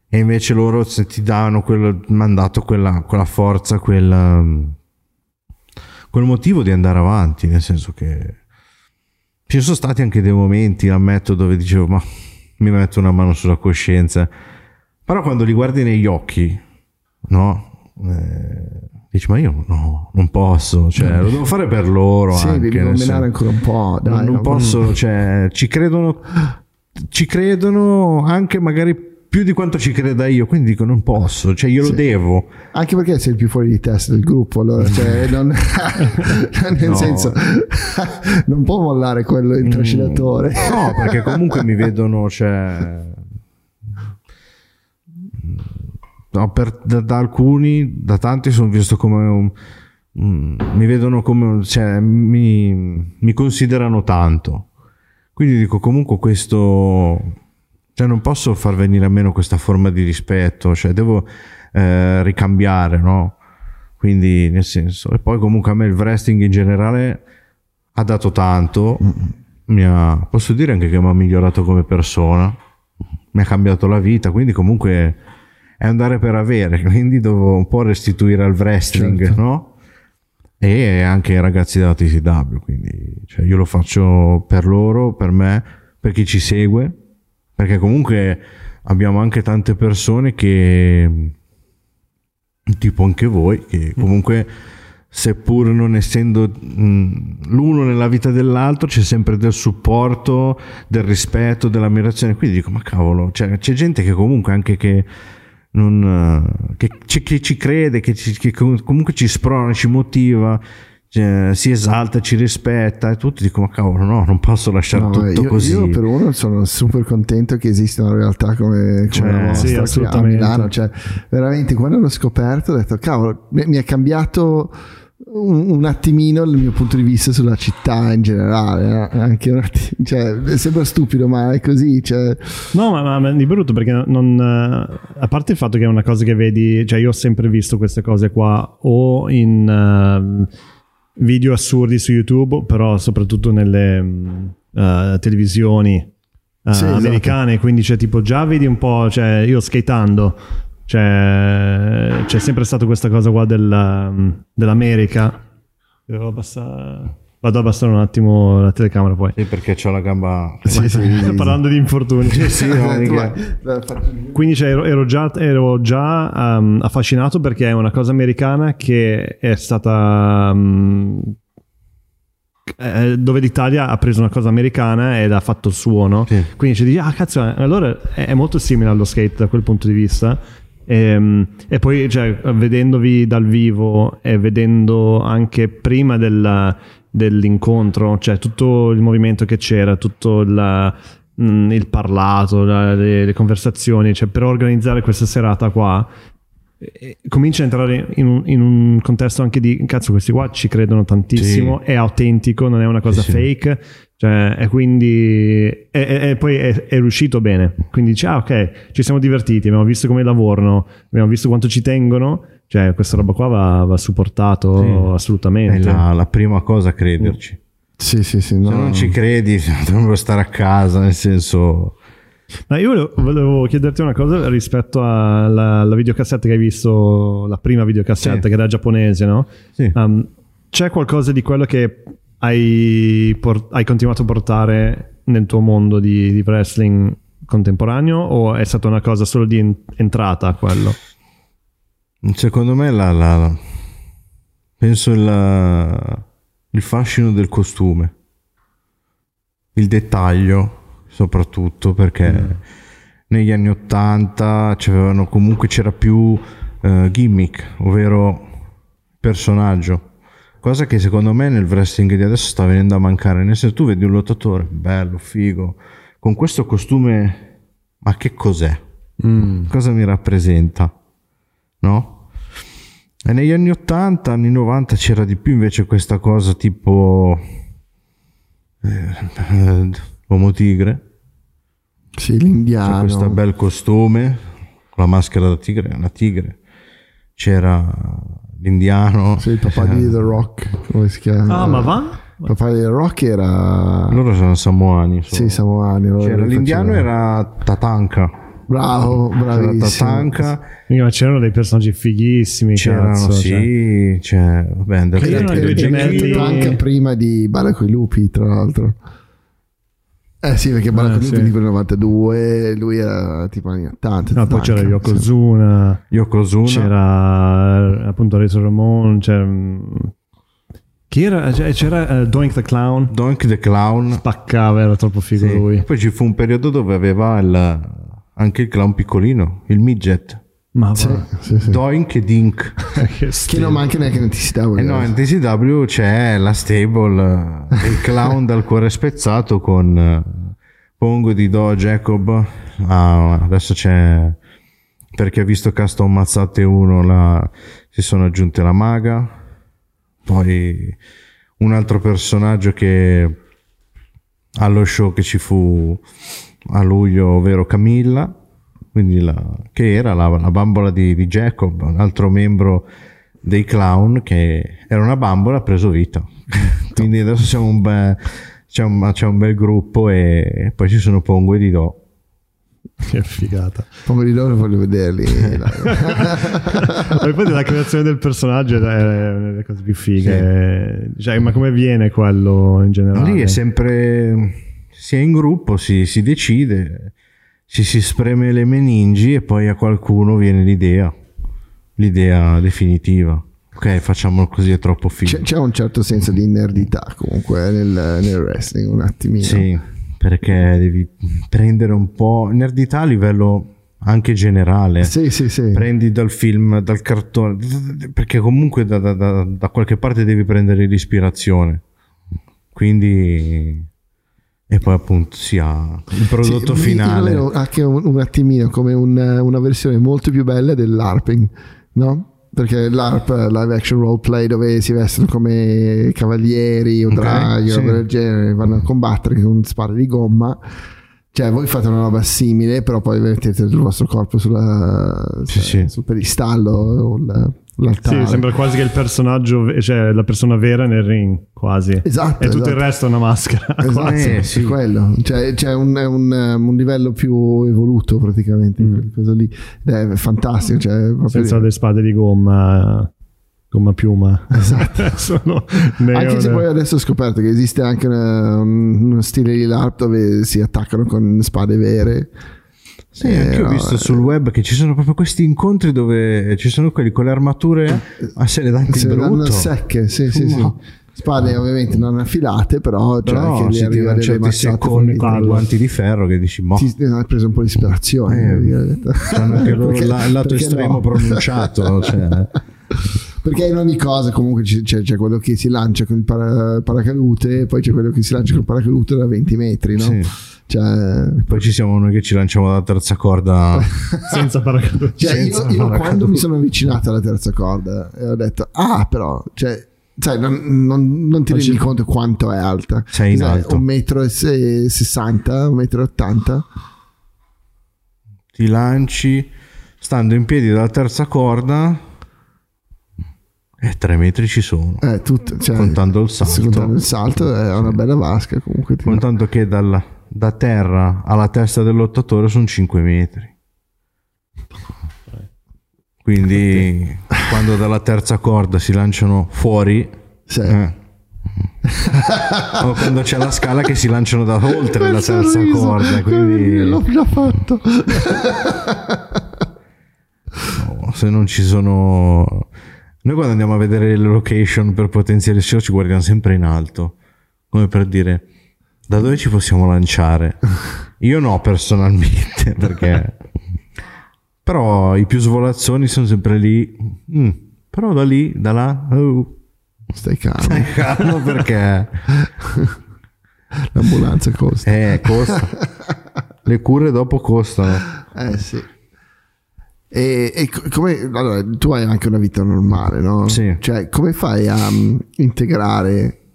e invece loro se ti danno quel mandato, quella, quella forza, quel, quel motivo di andare avanti, nel senso che ci sono stati anche dei momenti, ammetto, dove dicevo ma mi metto una mano sulla coscienza, però quando li guardi negli occhi, no? Eh, dici ma io no, non posso, cioè lo devo fare per loro. sì, anche, devi senso- ancora un po'. Dai, non, non no? posso, cioè, ci credono, ci credono anche magari più di quanto ci creda io, quindi dico non posso, cioè io lo Sì. devo. Anche perché sei il più fuori di testa del gruppo, allora, cioè, non, nel No. senso, non può mollare quello il trascinatore. Mm. No, perché comunque mi vedono, cioè... No, per- da, da alcuni, da tanti sono visto come un... mi vedono come... cioè mi, mi considerano tanto. Quindi dico comunque questo... Cioè non posso far venire a meno questa forma di rispetto, cioè devo eh, ricambiare, no? Quindi nel senso... E poi comunque a me il wrestling in generale ha dato tanto, mi ha, posso dire anche che mi ha migliorato come persona, mi ha cambiato la vita, quindi comunque è andare per avere, quindi devo un po' restituire al wrestling, Certo. no? E anche ai ragazzi della TCW, quindi cioè, io lo faccio per loro, per me, per chi ci segue, perché comunque abbiamo anche tante persone che, tipo anche voi, che comunque seppur non essendo mh, l'uno nella vita dell'altro c'è sempre del supporto, del rispetto, dell'ammirazione, quindi dico ma cavolo, cioè, c'è gente che comunque anche che non, eh, che, ci- che ci crede, che, ci- che com- comunque ci sprona, ci motiva, cioè, si esalta, ci rispetta e tutti dico ma cavolo no, non posso lasciare No, tutto io, così. io per uno sono super contento che esista una realtà come, come Cioè, la vostra sì, a assolutamente. Milano. Cioè, veramente, quando l'ho scoperto, ho detto, cavolo, mi, mi ha cambiato un, un attimino il mio punto di vista sulla città in generale. eh. Anche un atti- cioè, sembra stupido, ma è così. Cioè, No, ma, ma- ma di brutto perché non, eh, a parte il fatto che è una cosa che vedi, cioè io ho sempre visto queste cose qua o in eh, video assurdi su YouTube, però soprattutto nelle eh, televisioni eh, Sì, esatto. americane, quindi c'è tipo già vedi un po', cioè io skateando, cioè, c'è sempre stata questa cosa qua della- dell'America. Devo abbassare- Vado a abbassare un attimo la telecamera poi. Sì, perché ho la gamba... sì, sì, Parlando di infortuni. sì, no, Quindi cioè, ero, ero già, ero già um, affascinato perché è una cosa americana che è stata... um, eh, dove l'Italia ha preso una cosa americana e l'ha fatto suo, no? Sì. Quindi ci dici, ah cazzo, allora è molto simile allo skate da quel punto di vista. Ehm, E, poi, cioè, vedendovi dal vivo e vedendo anche prima della- dell'incontro, cioè tutto il movimento che c'era, tutto mm, il parlato, la- le, le conversazioni, cioè per organizzare questa serata qua, comincia a entrare in un, in un contesto anche di cazzo, questi qua ci credono tantissimo, è autentico, non è una cosa Sì, sì. fake. Cioè, e quindi e, e- e poi è, è riuscito bene. Quindi dice: Ah, ok, ci siamo divertiti, abbiamo visto come lavorano, abbiamo visto quanto ci tengono. Cioè, questa roba qua va, va supportato Sì. assolutamente. È la, la prima cosa a crederci. Sì, sì, sì. no. Se non ci credi, dovremmo stare a casa, nel senso... Ma io volevo, volevo chiederti una cosa rispetto alla, alla videocassetta che hai visto, la prima videocassetta Sì. che era giapponese, no? Sì. Um, c'è qualcosa di quello che hai, por- hai continuato a portare nel tuo mondo di, di wrestling contemporaneo o è stata una cosa solo di en- entrata quello? Secondo me la, la- la- penso il, il fascino del costume, il dettaglio soprattutto perché negli anni 80 c'avevano comunque c'era più eh, gimmick, ovvero personaggio. Cosa che secondo me nel wrestling di adesso sta venendo a mancare. Nel senso, tu vedi un lottatore bello, figo, con questo costume, ma che cos'è? Cosa mi rappresenta? no? E negli anni 80, anni 90 c'era di più invece questa cosa tipo eh, l'uomo tigre, Sì, c'è l'indiano. questo bel costume, con la maschera da tigre, una tigre, c'era l'indiano, Sì, il papà di The Rock, come si chiama? Ah, ma va? Il papà di The Rock era... loro sono samoani. sono. Sì, Samoani. C'era li l'indiano facevano. era Tatanka, Bravo, c'era bravissimo. Tatanka, Mica, c'erano dei personaggi fighissimi. c'erano cazzo, sì, cioè. c'è, vabbè, Che erano i due gemelli- Anche prima di Balla coi lupi, tra l'altro. Eh sì, perché Eh, coi lupi sì. è tipo il 92, lui era tipo anni 80. No, poi c'era Tatanka, sì. Yokozuna, Yokozuna, c'era eh, appunto Razor Ramon, c'era... mm, Chi era? C'era, c'era, eh, Doink the Clown, Doink the Clown, spaccava, era troppo figo Sì. lui. Poi ci fu un periodo dove aveva il- anche il clown piccolino, il midget. Ma Sì, va. sì, sì. Doink e Dink. che Che non manca neanche nel TCW. E no, in TCW c'è la stable, eh, il clown dal cuore spezzato con eh, Pongo di Do Jacob. Ah, adesso c'è, per chi ha visto Custom Mazzate 1, la- si sono aggiunte la maga. Poi un altro personaggio che allo show che ci fu a luglio, ovvero Camilla, la- che era la, la bambola di, di Jacob, un altro membro dei clown che era una bambola ha preso vita. quindi adesso c'è un, bel, c'è un, c'è un bel gruppo e poi ci sono Pongo e Didò. Che figata. Poveri loro voglio vederli. Ma infatti la creazione del personaggio è una delle cose più fighe. Cioè, ma come viene quello in generale? Lì è sempre, si è in gruppo, si, si decide, ci si spreme le meningi e poi a qualcuno viene l'idea, l'idea definitiva. Ok, facciamolo così, è troppo figo. C'è, c'è un certo senso di nerdità comunque nel, nel wrestling, un attimino. Sì, perché devi prendere un po' nerdità a livello anche generale. Sì, sì, sì. Prendi dal film, dal cartone, perché comunque da, da- da- da qualche parte devi prendere l'ispirazione. Quindi... E poi appunto si ha il prodotto Sì, finale. Vedo anche un, un attimino come un- una versione molto più bella dell'ARPing, no? Perché l'ARP, live action roleplay, dove si vestono come cavalieri o draghi o sì. del genere, vanno a combattere con spade di gomma. Cioè, voi fate una roba simile, però poi mettete il vostro corpo sulla, Sì, cioè, sì. sul pedistallo o l- l'altare. Sì, sembra quasi che il personaggio, cioè la persona vera nel ring, quasi. Esatto, E tutto il esatto. resto è una maschera. Esatto, quasi. Eh, è sì. quello. Cioè, c'è un, è un, um, un livello più evoluto praticamente in Mm. quel cosa lì. È fantastico. Cioè, proprio- Senza le spade di gomma, gomma piuma. Esatto. Sono Anche se poi adesso ho scoperto che esiste anche una- un- uno stile di LARP dove si attaccano con spade vere. Sì, Eh, anche ho no, visto eh. sul web che ci sono proprio questi incontri dove ci sono quelli con le armature a se le danti Se danno brutto. secche, sì, sì, sì. Spade ovviamente non affilate, però, cioè, Però che gli si arriva delle certi secondi con i guanti di ferro che dici, boh, Ti hai preso un po' di ispirazione. Eh, hanno anche loro Perché- la- il lato estremo no? pronunciato. Cioè. Perché in ogni cosa comunque c'è, c'è- quello che si lancia con il para- paracadute e poi c'è quello che si lancia con il paracadute da 20 metri, no? Sì. Cioè, Poi ci siamo noi che ci lanciamo dalla terza corda. senza paracadute. cioè, Senza io, io paracadute. quando mi sono avvicinato alla terza corda e ho detto, ah però, cioè, sai, non, non- non ti rendi ci- conto quanto è alta. Sei in Sai, alto. Un metro e se- 60, un metro e 80. Ti lanci stando in piedi dalla terza corda e tre metri ci sono. Eh, tutto, cioè, Contando il salto. contando il salto è una bella vasca comunque. Contando che dal- da terra alla testa del lottatore sono 5 metri. Quindi quando dalla terza corda si lanciano fuori, Sì. eh, o quando c'è la scala che si lanciano da oltre la terza sorriso, corda. Quindi L'ho già fatto. no, se non ci sono... Noi quando andiamo a vedere le location per potenziare il show ci guardiamo sempre in alto, come per dire da dove ci possiamo lanciare. Io no personalmente perché... Però i più svolazzoni sono sempre lì. Mm, però da lì, da là... oh, Stai calmo. stai calmo perché... L'ambulanza costa. Eh, costa. Le cure dopo costano. Eh sì. E, e co- come allora tu hai anche una vita normale, no? Sì. Cioè, come fai a mm, integrare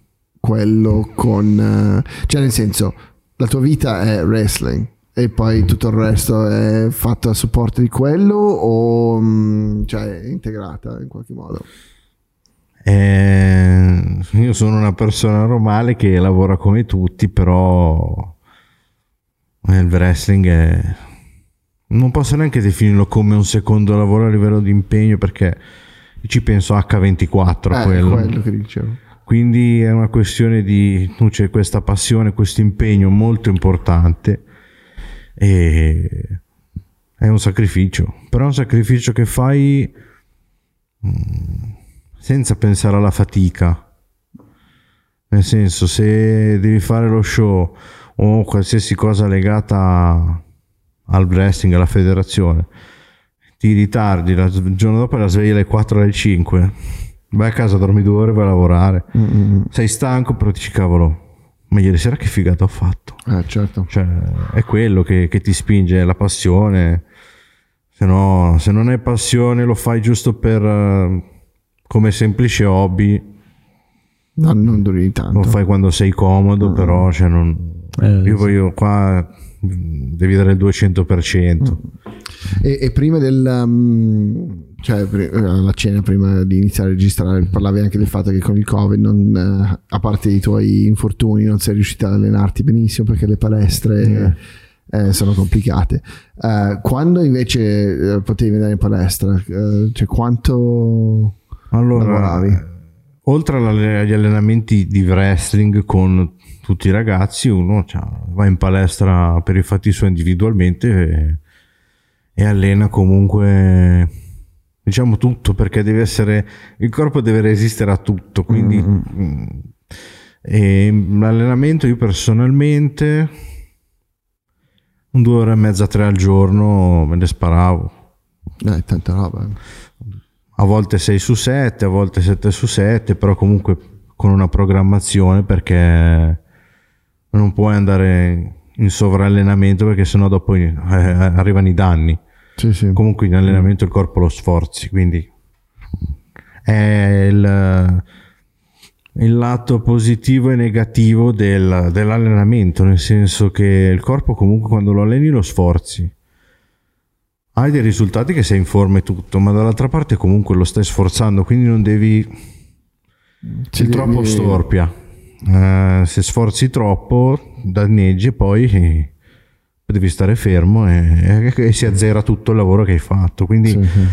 quello con eh, cioè nel senso, la tua vita è wrestling e poi tutto il resto è fatto a supporto di quello o mm, cioè è integrata in qualche modo? Eh, io sono una persona normale che lavora come tutti, però eh, il wrestling è... Non posso neanche definirlo come un secondo lavoro a livello di impegno perché ci penso H24 a Eh, quello. quello che dicevo. Quindi è una questione di tu c'è questa passione, questo impegno molto importante e è un sacrificio, però è un sacrificio che fai mm, senza pensare alla fatica. Nel senso, se devi fare lo show o qualsiasi cosa legata al wrestling, alla federazione, ti ritardi, il giorno dopo la sveglia alle 4 alle 5, vai a casa, dormi due ore, vai a lavorare, Mm-mm. sei stanco, però dici cavolo, ma ieri sera che figata ho fatto. Eh, certo. Cioè, è quello che, che ti spinge, è la passione. Se, no, se non hai passione, lo fai giusto per eh, come semplice hobby, No, non duri tanto. lo fai quando sei comodo, però cioè, non- Eh, io sì. voglio qua mm, devi dare il 200%. E, e prima del um, cioè pri- eh, la cena prima di iniziare a registrare parlavi anche del fatto che con il covid non, eh, a parte i tuoi infortuni non sei riuscita ad allenarti benissimo perché le palestre eh, sono complicate. Eh, quando invece eh, potevi andare in palestra, eh, cioè quanto Allora, lavoravi? oltre agli allenamenti di wrestling con tutti i ragazzi, uno cioè, va in palestra per i fatti suoi individualmente e, e allena comunque diciamo tutto perché deve essere il corpo deve resistere a tutto quindi mm, e l'allenamento io personalmente un due ore e mezza tre al giorno me ne sparavo Eh, tanta roba. a volte 6 su 7, a volte 7 su 7, però comunque con una programmazione perché non puoi andare in sovrallenamento perché sennò dopo eh, arrivano i danni. Sì, sì. Comunque in allenamento il corpo lo sforzi, quindi è il, il lato positivo e negativo del- dell'allenamento, nel senso che il corpo comunque quando lo alleni lo sforzi. Hai dei risultati che sei in forma e tutto, ma dall'altra parte comunque lo stai sforzando, quindi non devi Sì, il troppo storpia. Eh, se sforzi troppo, danneggi e poi eh, devi stare fermo e, e si azzera tutto il lavoro che hai fatto. Quindi Sì, sì.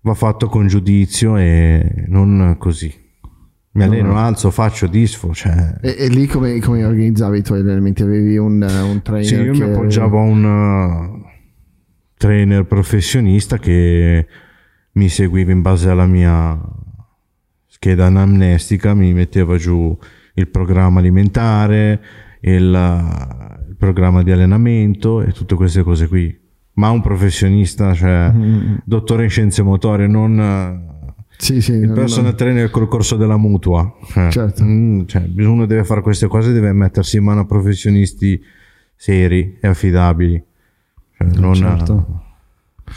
va fatto con giudizio e non così. Mi alleno, no. alzo, faccio, disfo. Cioè, E, e lì come, come organizzavi i tuoi allenamenti? Avevi un, un trainer? sì, io mi che- appoggiavo a un uh, trainer professionista che mi seguiva in base alla mia scheda anamnestica, mi metteva giù il programma alimentare, il, il programma di allenamento e tutte queste cose qui. Ma un professionista, cioè Mm, dottore in scienze motorie, non Sì, sì. il non- personal trainer col corso della mutua. Eh, Certo. mm, cioè, uno deve fare queste cose, deve mettersi in mano a professionisti seri e affidabili. Cioè, non certo.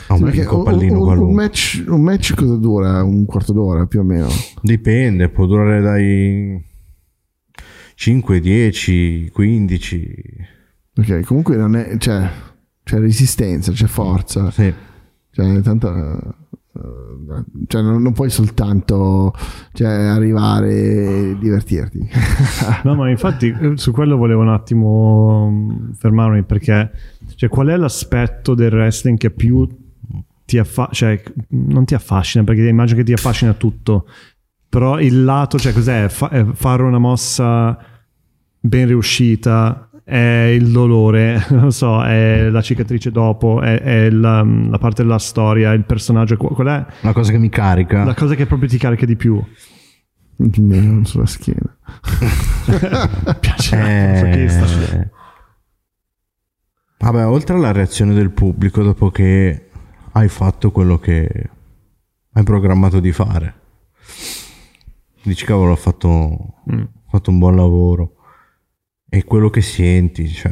a un piccolo un, pallino un- un match, un match cosa dura? Un quarto d'ora più o meno? Dipende, può durare dai 5, 10, 15. Ok, comunque non è, cioè, c'è resistenza, c'è forza, Sì. cioè, tanta, eh, cioè non, non puoi soltanto cioè, arrivare e divertirti. No, ma infatti eh, su quello volevo un attimo mm, fermarmi perché cioè, qual è l'aspetto del wrestling che più ti affascina, cioè non ti affascina perché immagino che ti affascina tutto, però il lato, cioè cos'è? Fa- è fare una mossa ben riuscita, è il dolore, non lo so, è la cicatrice dopo, è, è la, la parte della storia, il personaggio, qual è Una cosa che mi carica. la cosa che proprio ti carica di più? Il nero sulla schiena. Piace Eh, masochista. Vabbè, oltre alla reazione del pubblico dopo che hai fatto quello che hai programmato di fare. Dici cavolo, ho fatto, Mm. ho fatto un buon lavoro. E quello che senti, cioè,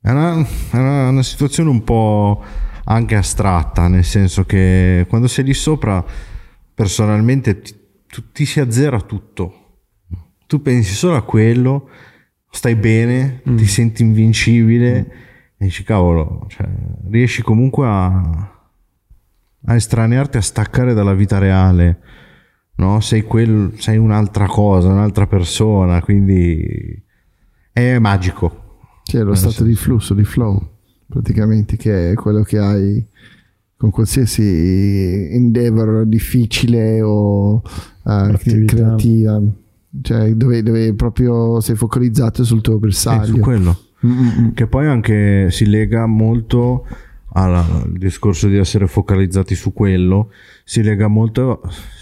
è una, è una- una situazione un po' anche astratta, nel senso che quando sei lì sopra, personalmente ti, tu- ti si azzera tutto. Tu pensi solo a quello, stai bene, ti senti invincibile e dici cavolo, cioè, riesci comunque a, a estranearti, a staccare dalla vita reale. No? Sei, quel, sei un'altra cosa, un'altra persona, quindi è magico. C'è lo stato di flusso, di flow, praticamente, che è quello che hai con qualsiasi endeavor difficile o Attività. creativa. Cioè, dove, dove proprio sei focalizzato sul tuo bersaglio. su quello. Mm, mm, mm. Che poi anche si lega molto al discorso di essere focalizzati su quello, si lega molto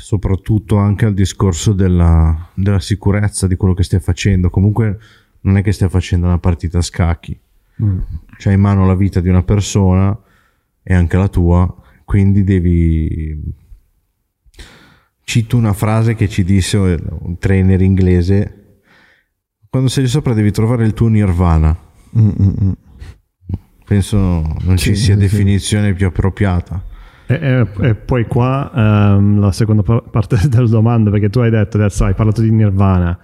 soprattutto anche al discorso della, della sicurezza di quello che stai facendo. Comunque non è che stai facendo una partita a scacchi, Mm. c'hai in mano la vita di una persona e anche la tua, quindi devi... Cito una frase che ci disse un trainer inglese, quando sei sopra devi trovare il tuo nirvana. Mm, mm, mm. Penso non ci Sì, sia sì, definizione più appropriata. E, e- poi qua ehm, la seconda pa- parte della domanda, perché tu hai detto adesso hai parlato di Nirvana,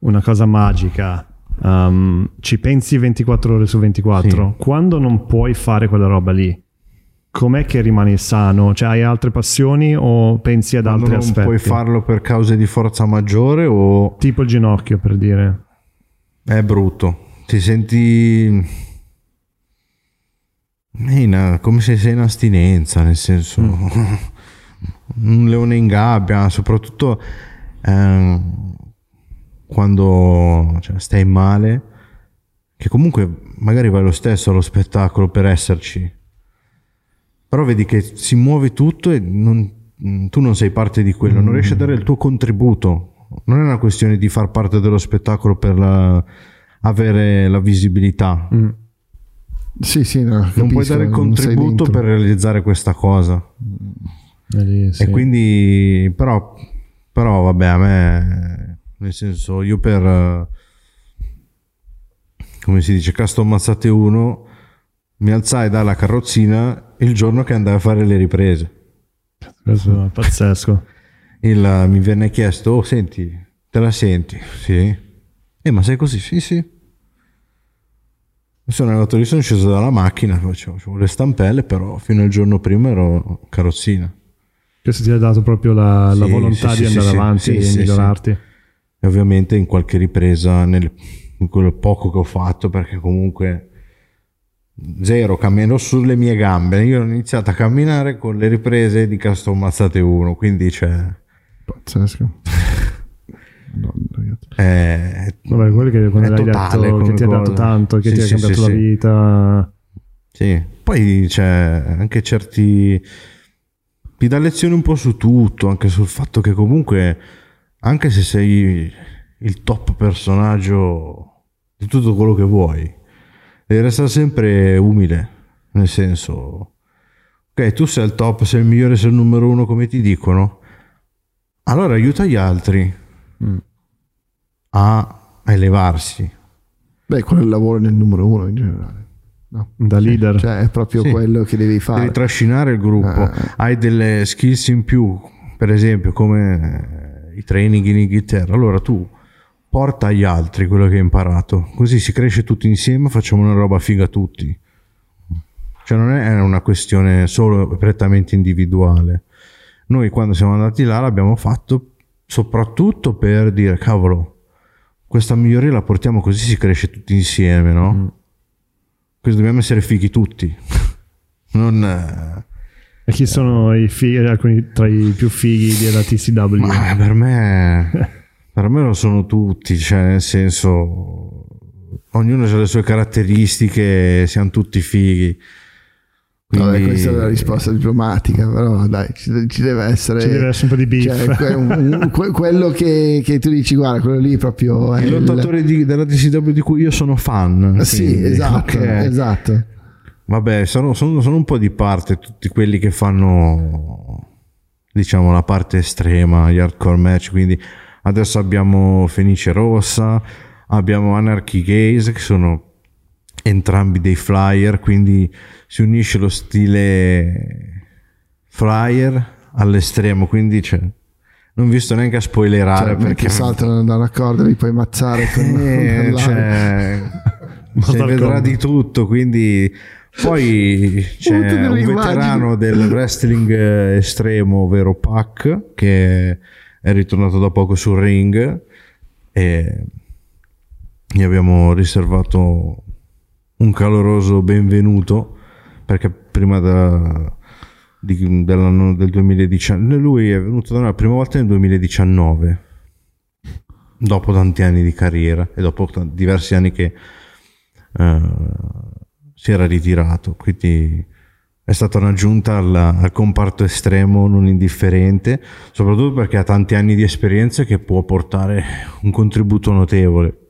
una cosa magica. ehm, ci pensi 24 ore su 24? Quando non puoi fare quella roba lì, com'è che rimani sano? Cioè, hai altre passioni o pensi ad Quando altri non aspetti? puoi farlo per cause di forza maggiore o Tipo il ginocchio, per dire. è brutto. Ti senti in- come se sei in astinenza, nel senso un leone in gabbia, soprattutto ehm, quando cioè, stai male, che comunque magari vai lo stesso allo spettacolo per esserci, però vedi che si muove tutto e non- tu non sei parte di quello, non riesci a dare il tuo contributo. Non è una questione di far parte dello spettacolo per la- avere la visibilità. Sì, sì, no, non puoi capisco, dare il contributo per realizzare questa cosa. E lì, sì. E quindi, però, però, vabbè, a me, nel senso, io per, eh, come si dice, Casto Ammazzate 1, mi alzai dalla carrozzina il giorno che andai a fare le riprese. Questo è pazzesco. Il, mi venne chiesto, oh, senti, te la senti? Sì. Eh, ma sei così? Sì, sì. Sono arrivato lì, sono sceso dalla macchina, facevo, facevo le stampelle, però fino al giorno prima ero carrozzina. Questo ti ha dato proprio la, la Sì, volontà sì, di andare avanti e migliorarti. E ovviamente in qualche ripresa, nel, in quello poco che ho fatto, perché comunque zero, cammino sulle mie gambe. Io ho iniziato a camminare con le riprese di Castro Mazzate 1, quindi c'è... Pazzesco. Madonna. È, Vabbè, quello che quando l'hai detto che ti ha dato tanto, che Sì, ti ha sì, cambiato sì, la vita. Sì, poi c'è anche certi... Ti dà lezioni un po' su tutto, anche sul fatto che comunque, anche se sei il top personaggio di tutto quello che vuoi, devi restare sempre umile, nel senso, ok, tu sei il top, sei il migliore, sei il numero uno come ti dicono, allora aiuta gli altri Mm. a, elevarsi. Beh, quello è il lavoro nel numero uno in generale. No. Da leader. Cioè, è proprio Sì. quello che devi fare. Devi trascinare il gruppo, Ah. hai delle skills in più, per esempio come eh, i training in Inghilterra, allora tu porta agli altri quello che hai imparato, così si cresce tutti insieme, facciamo una roba figa tutti. Cioè non è una questione solo prettamente individuale. Noi quando siamo andati là l'abbiamo fatto soprattutto per dire cavolo, questa miglioria la portiamo così si cresce tutti insieme, no? Questo dobbiamo essere fighi tutti. Non eh, E chi sono i fighi, alcuni tra i più fighi della TCW? Ma per me, per me lo sono tutti, cioè nel senso, ognuno ha le sue caratteristiche, siamo tutti fighi. Vabbè, Quindi- questa è la risposta diplomatica, però dai, ci, ci deve essere. Ci deve essere un po' di beef. Cioè, que- un- un- que- quello che, che tu dici, guarda, quello lì proprio è Il lottatore di- della DCW di cui io sono fan. il- Sì, quindi, esatto, ok. esatto. Vabbè, sono, sono- sono un po' di parte tutti quelli che fanno, diciamo, la parte estrema, gli hardcore match. Quindi adesso abbiamo Fenice Rossa, abbiamo Anarchy Gaze, che sono entrambi dei flyer, quindi si unisce lo stile flyer all'estremo, quindi cioè, non vi sto neanche a spoilerare Cioè, perché saltano da una corda li puoi mazzare con, eh, cioè, si vedrà di tutto quindi poi c'è un veterano del wrestling eh, estremo ovvero Pac che è ritornato da poco sul ring e gli abbiamo riservato un caloroso benvenuto perché prima da- di- dell'anno del 2019 lui è venuto da noi la prima volta nel 2019 dopo tanti anni di carriera e dopo t- diversi anni che eh, si era ritirato. Quindi è stata un'aggiunta al, al comparto estremo non indifferente soprattutto perché ha tanti anni di esperienza che può portare un contributo notevole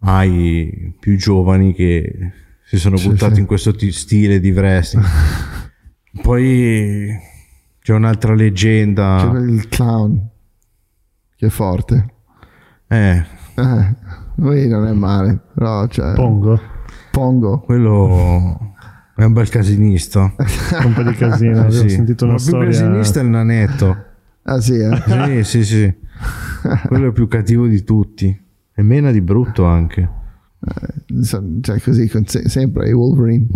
ai più giovani che si sono Sì, buttati sì. in questo ti- stile di wrestling poi c'è un'altra leggenda C'è il clown che è forte. eh, Eh, lui non è male, però cioè, Pongo. Pongo. quello è un bel casinista Un po' di casino. Avevo Sì. sentito una Ma più storia. casinista è il nanetto Ah sì, eh? sì sì sì quello è più cattivo di tutti e mena di brutto anche Eh, cioè così, con se- sempre i Wolverine.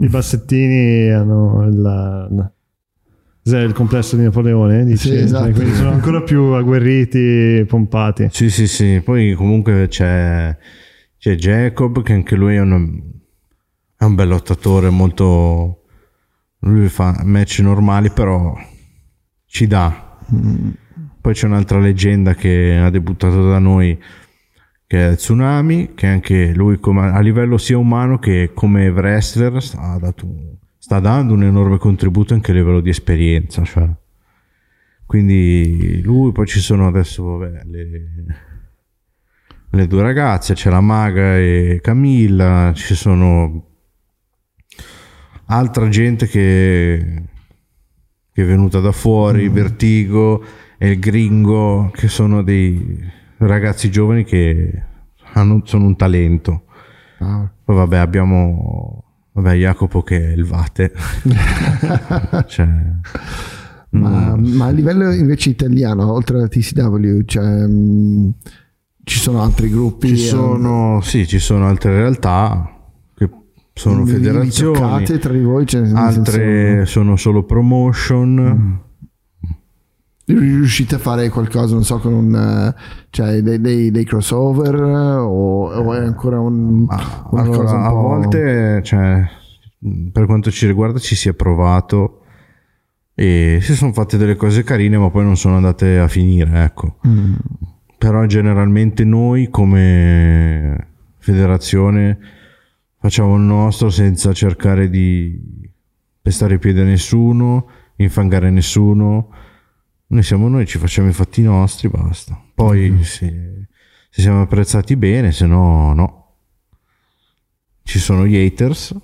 I bassettini hanno il, la- il complesso di Napoleone, dici? Sì, esatto. Cioè, quindi sono ancora più agguerriti, pompati. Sì, sì, sì. Poi comunque c'è, c'è Jacob che anche lui è una, è un bel lottatore, molto... Lui fa match normali, però ci dà. Poi c'è un'altra leggenda che ha debuttato da noi, che è Tsunami, che anche lui come- a livello sia umano che come wrestler sta, dato sta dando un enorme contributo anche a livello di esperienza. Cioè. Quindi lui, poi ci sono adesso vabbè, le, le due ragazze, c'è la Maga e Camilla, ci sono altra gente che, che è venuta da fuori, Vertigo e il Gringo, che sono dei ragazzi giovani che hanno- sono un talento. Ah, Poi vabbè abbiamo vabbè, Jacopo che è il Vate. cioè, ma, mm, ma a livello invece italiano, oltre alla TCW, cioè, mh, ci sono altri gruppi? ci sono, sì, ci sono altre realtà che sono eh, federazioni. toccate tra di voi? Cioè, altre sono solo promotion. senso, riuscite a fare qualcosa, non so, con un, eh, cioè, dei, dei- dei crossover eh, o, o è ancora un, Ma una allora, cosa un a volte, cioè, per quanto ci riguarda, ci si è provato e si sono fatte delle cose carine, ma poi non sono andate a finire, ecco. Mm. Però generalmente noi come federazione facciamo il nostro senza cercare di pestare i piedi a nessuno, infangare nessuno. Noi siamo noi, ci facciamo i fatti nostri, basta. Poi se, se siamo apprezzati bene, se no no. Ci sono gli haters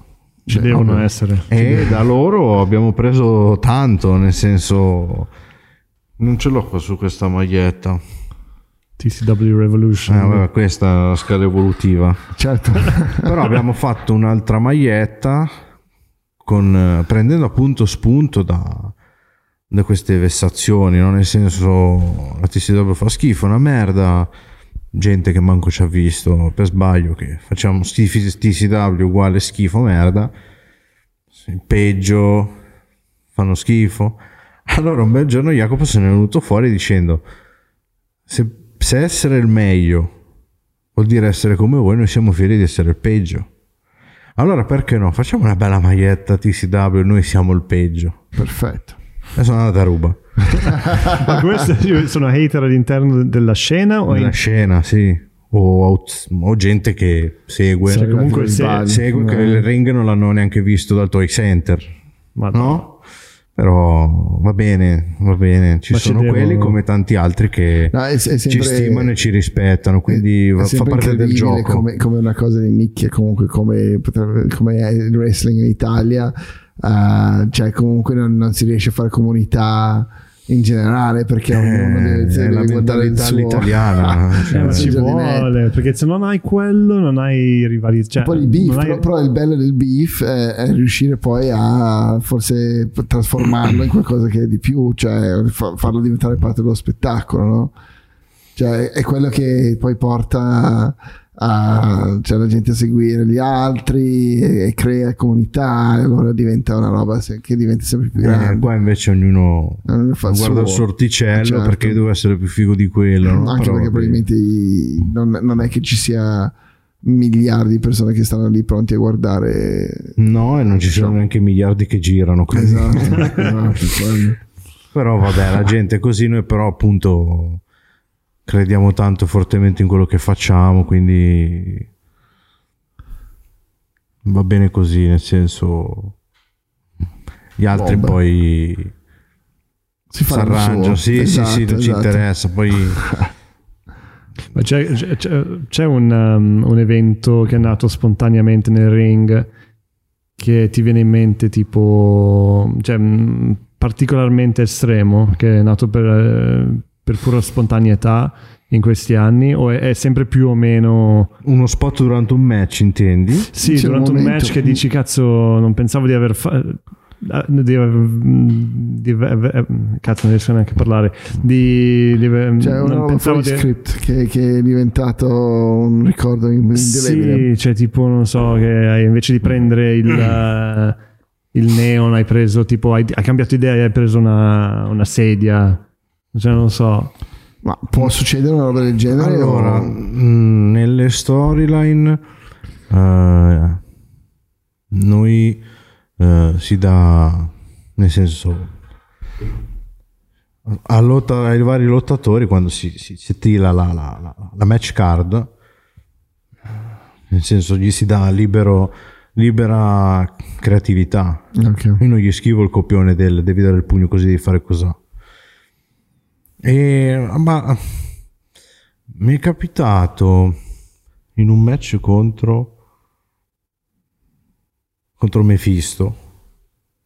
Ci Beh, devono ovvio. essere. e da loro abbiamo preso tanto, nel senso non ce l'ho qua su questa maglietta. TCW Revolution. Eh, vabbè, questa è la scala evolutiva. Certo. Però abbiamo fatto un'altra maglietta con, prendendo appunto spunto da, da queste vessazioni, no? nel senso la TCW fa schifo, una merda, gente che manco ci ha visto per sbaglio che facciamo TCW uguale schifo, merda, peggio, fanno schifo. Allora un bel giorno Jacopo se ne è venuto fuori dicendo se, se essere il meglio vuol dire essere come voi, noi siamo fieri di essere il peggio. Allora perché no? Facciamo una bella maglietta TCW, noi siamo il peggio. Perfetto. E sono andata a ruba. Ma questi sono hater all'interno della scena o Nella in- scena, sì. O, out- o gente che segue. Cioè, comunque se- segue che Eh. il ring non l'hanno neanche visto dal Toy Center. Ma No? Però va bene, va bene. Ci Ma ci sono devo- quelli come tanti altri che No, è- è ci sempre- stimano e ci rispettano, quindi È fa parte del gioco. Come, come una cosa di nicchia, comunque come, come è il wrestling in Italia, eh, cioè comunque non, non si riesce a fare comunità in generale perché ognuno Eh, deve, è deve la guardare il mentalità suo. all'italiana. Eh, cioè, ma ci vuole, perché se non hai quello non hai rivalità. Cioè, Poi il beef, hai- però, però il bello del beef è, è riuscire poi a forse trasformarlo in qualcosa che è di più, cioè fa- farlo diventare parte dello spettacolo, no? Cioè è quello che poi porta a, cioè, la gente a seguire gli altri e, e crea comunità e allora diventa una roba se- che diventa sempre più eh, grande. qua invece ognuno il guarda il suo. sorticello Certo. perché deve essere più figo di quello. no? Anche Però perché probabilmente non, non è che ci sia miliardi di persone che stanno lì pronti a guardare No, e non ci sono neanche miliardi che girano. quindi- Esatto, esatto. Però vabbè, la gente è così, noi però appunto crediamo tanto fortemente in quello che facciamo, quindi va bene così, nel senso gli altri Bomba. poi si arrangiano, sì, Esatto, sì, sì, non ci esatto. interessa, poi c'è, c'è- c'è- un, um, un evento che è nato spontaneamente nel ring che ti viene in mente tipo cioè, mh, particolarmente estremo che è nato per, eh, per pura spontaneità in questi anni o è, è sempre più o meno uno spot durante un match, intendi? sì C'è un durante un, momento- match che dici cazzo non pensavo di aver fatto di, aver- di aver- cazzo non riesco neanche a parlare di, di aver- C'è una roba pensavo fuori di- script che, che è diventato un ricordo indelebile. Sì, cioè tipo, non so, che hai- invece di prendere il, il neon hai preso tipo, hai, hai cambiato idea e hai preso una, una sedia. Cioè non so. Ma può succedere una roba del genere? Allora, o- mh, nelle storyline eh, noi eh, si dà, nel senso, a lotta- ai vari lottatori quando si, si, si tira la, la- la- la match card, nel senso gli si dà libero, libera creatività. Ok. Io non gli scrivo il copione del devi dare il pugno così devi fare così. E, ma mi è capitato in un match contro contro Mephisto,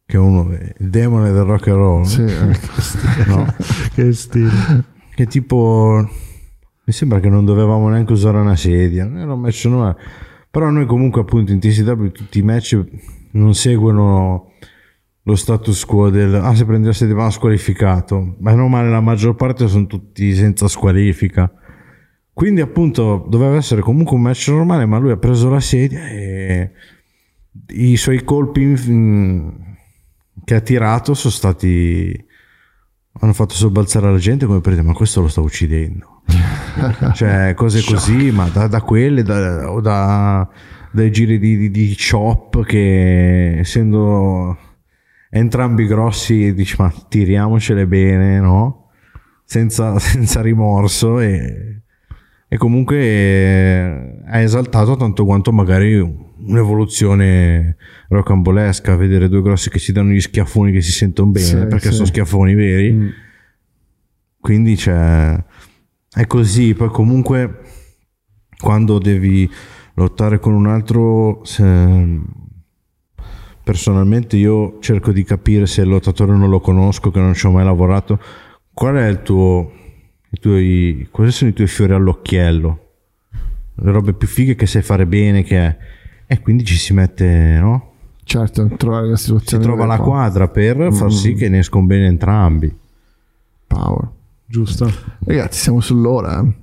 che è uno il demone del rock and roll, Sì, ecco. no? Che stile. che tipo mi sembra che non dovevamo neanche usare una sedia, non era un match normale. Però noi comunque appunto in TCW tutti i match non seguono lo status quo del ah se prendi la sedia va squalificato, ma non male la maggior parte sono tutti senza squalifica. Quindi appunto doveva essere comunque un match normale, ma lui ha preso la sedia e i suoi colpi mm, che ha tirato sono stati hanno fatto sobbalzare la gente come per dire ma questo lo sta uccidendo. Cioè cose così ma da, da quelle da- o da, dai giri di, di, di chop che essendo entrambi grossi dici ma tiriamocele bene no senza, senza rimorso e, e comunque eh, ha esaltato tanto quanto magari un'evoluzione rocambolesca vedere due grossi che si danno gli schiaffoni che si sentono bene Sì, perché sì. sono schiaffoni veri Mm. quindi c'è è così poi comunque quando devi lottare con un altro se- personalmente io cerco di capire se il lottatore non lo conosco che non ci ho mai lavorato qual è il tuo i tuoi, quali sono i tuoi fiori all'occhiello le robe più fighe che sai fare bene che è e quindi ci si mette no? Certo, trovare la si situazione. trova la qua. quadra per far sì che ne escono bene entrambi Power. Giusto. Ragazzi, siamo sull'ora. eh.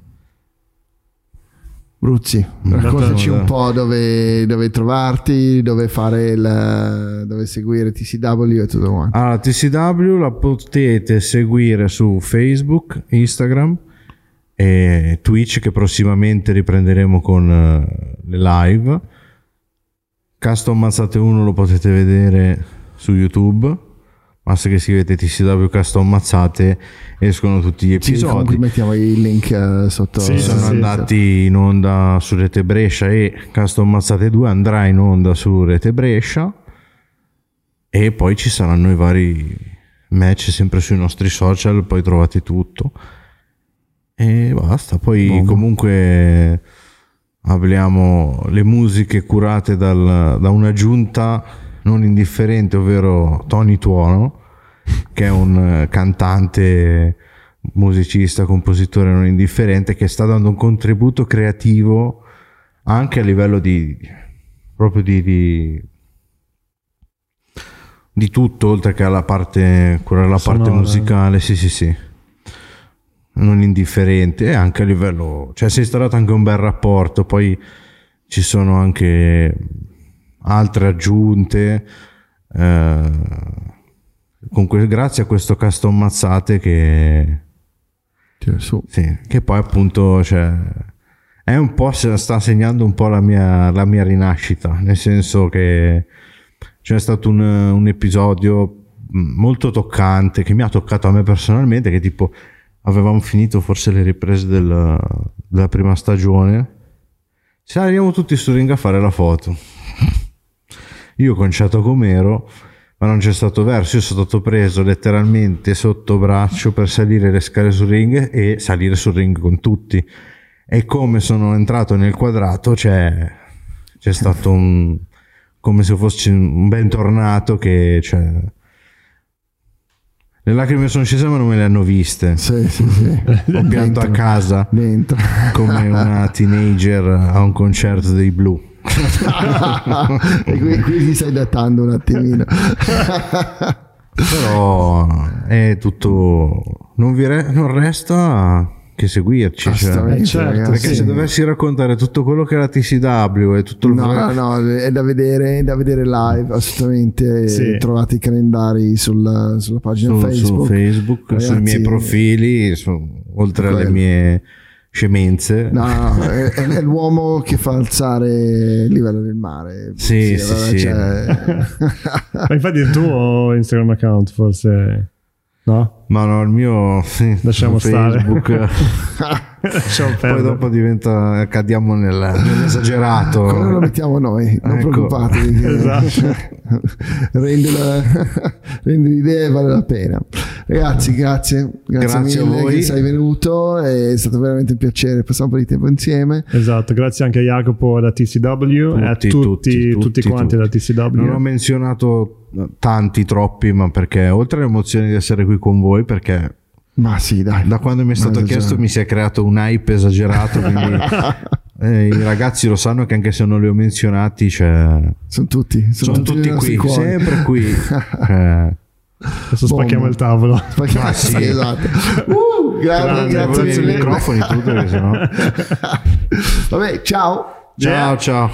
Bruzzi, raccontaci un po' dove, dove trovarti, dove fare il, dove seguire TCW e tutto quanto. Allora, TCW la potete seguire su Facebook, Instagram e Twitch che prossimamente riprenderemo con eh, le live. Custom Mazzate 1 lo potete vedere su YouTube. Basta che scrivete TCW Custom Mazzate escono tutti gli Sì, episodi. mettiamo il link eh, sotto. Sì, sono sì, andati in onda su Rete Brescia e Custom Mazzate 2 andrà in onda su Rete Brescia e poi ci saranno i vari match sempre sui nostri social poi trovate tutto e basta poi Buono. comunque abbiamo le musiche curate dal- da una giunta non indifferente ovvero Tony Tuono che è un eh, cantante musicista, compositore non indifferente che sta dando un contributo creativo anche a livello di proprio di, di, di tutto oltre che alla parte curare la parte musicale sì sì sì. Non indifferente e anche a livello cioè si è instaurato anche un bel rapporto poi ci sono anche altre aggiunte eh, con que- grazie a questo custom mazzate che su. sì, che poi appunto cioè, è un po' sta segnando un po' la mia, la mia rinascita nel senso che c'è stato un, un episodio mh, molto toccante che mi ha toccato a me personalmente che tipo avevamo finito forse le riprese del- della prima stagione saliamo tutti su ring a fare la foto io conciato com'ero ma non c'è stato verso io sono stato preso letteralmente sotto braccio per salire le scale sul ring e salire sul ring con tutti e come sono entrato nel quadrato c'è, c'è stato un come se fosse un bentornato che cioè, le lacrime sono scese ma non me le hanno viste Sì, sì, sì. ho pianto a Dentro. casa Dentro. come una teenager a un concerto dei blu e qui, qui ti stai datando un attimino. però è tutto non, vi re- non resta che seguirci cioè. Eh, certo, ragazzi. perché se dovessi raccontare tutto quello che era TCW e tutto il No, no, no, è da vedere, è da vedere live, assolutamente. Sì. Trovate i calendari sulla, sulla pagina su Facebook. Facebook, sui Ragazzi, miei profili, su- oltre alle mie scemenze. No, no, no, è, è l'uomo che fa alzare il livello del mare. Sì, sì, sì. cioè- Ma infatti il tuo Instagram account forse... No? Ma no, il mio Lasciamo. Facebook. Lasciamo Poi dopo diventa, cadiamo nel, nell'esagerato. Quello lo mettiamo noi, non Ecco. preoccupatevi. Esatto. rende, la- rende l'idea e vale la pena. Ragazzi, grazie, grazie, Grazie a mille voi. che sei venuto, è stato veramente un piacere, passiamo un po' di tempo insieme. Esatto, grazie anche a Jacopo da TCW e a tutti, tutti, tutti, quanti tutti. da TCW. Non ho menzionato tanti, troppi, ma perché oltre all'emozione di essere qui con voi, perché Ma sì, dai. da quando mi è stato chiesto mi si è creato un hype esagerato, quindi eh, i ragazzi lo sanno che anche se non li ho menzionati, cioè, Sono tutti, sono, sono tutti, tutti qui, cuori. sempre qui. Eh, Adesso spacchiamo il tavolo. Spacchiamo- Ah, sì. esatto. Uh, grande, grazie voi i mille. microfoni tutto, perché sennò- Vabbè, ciao. Ciao, ciao.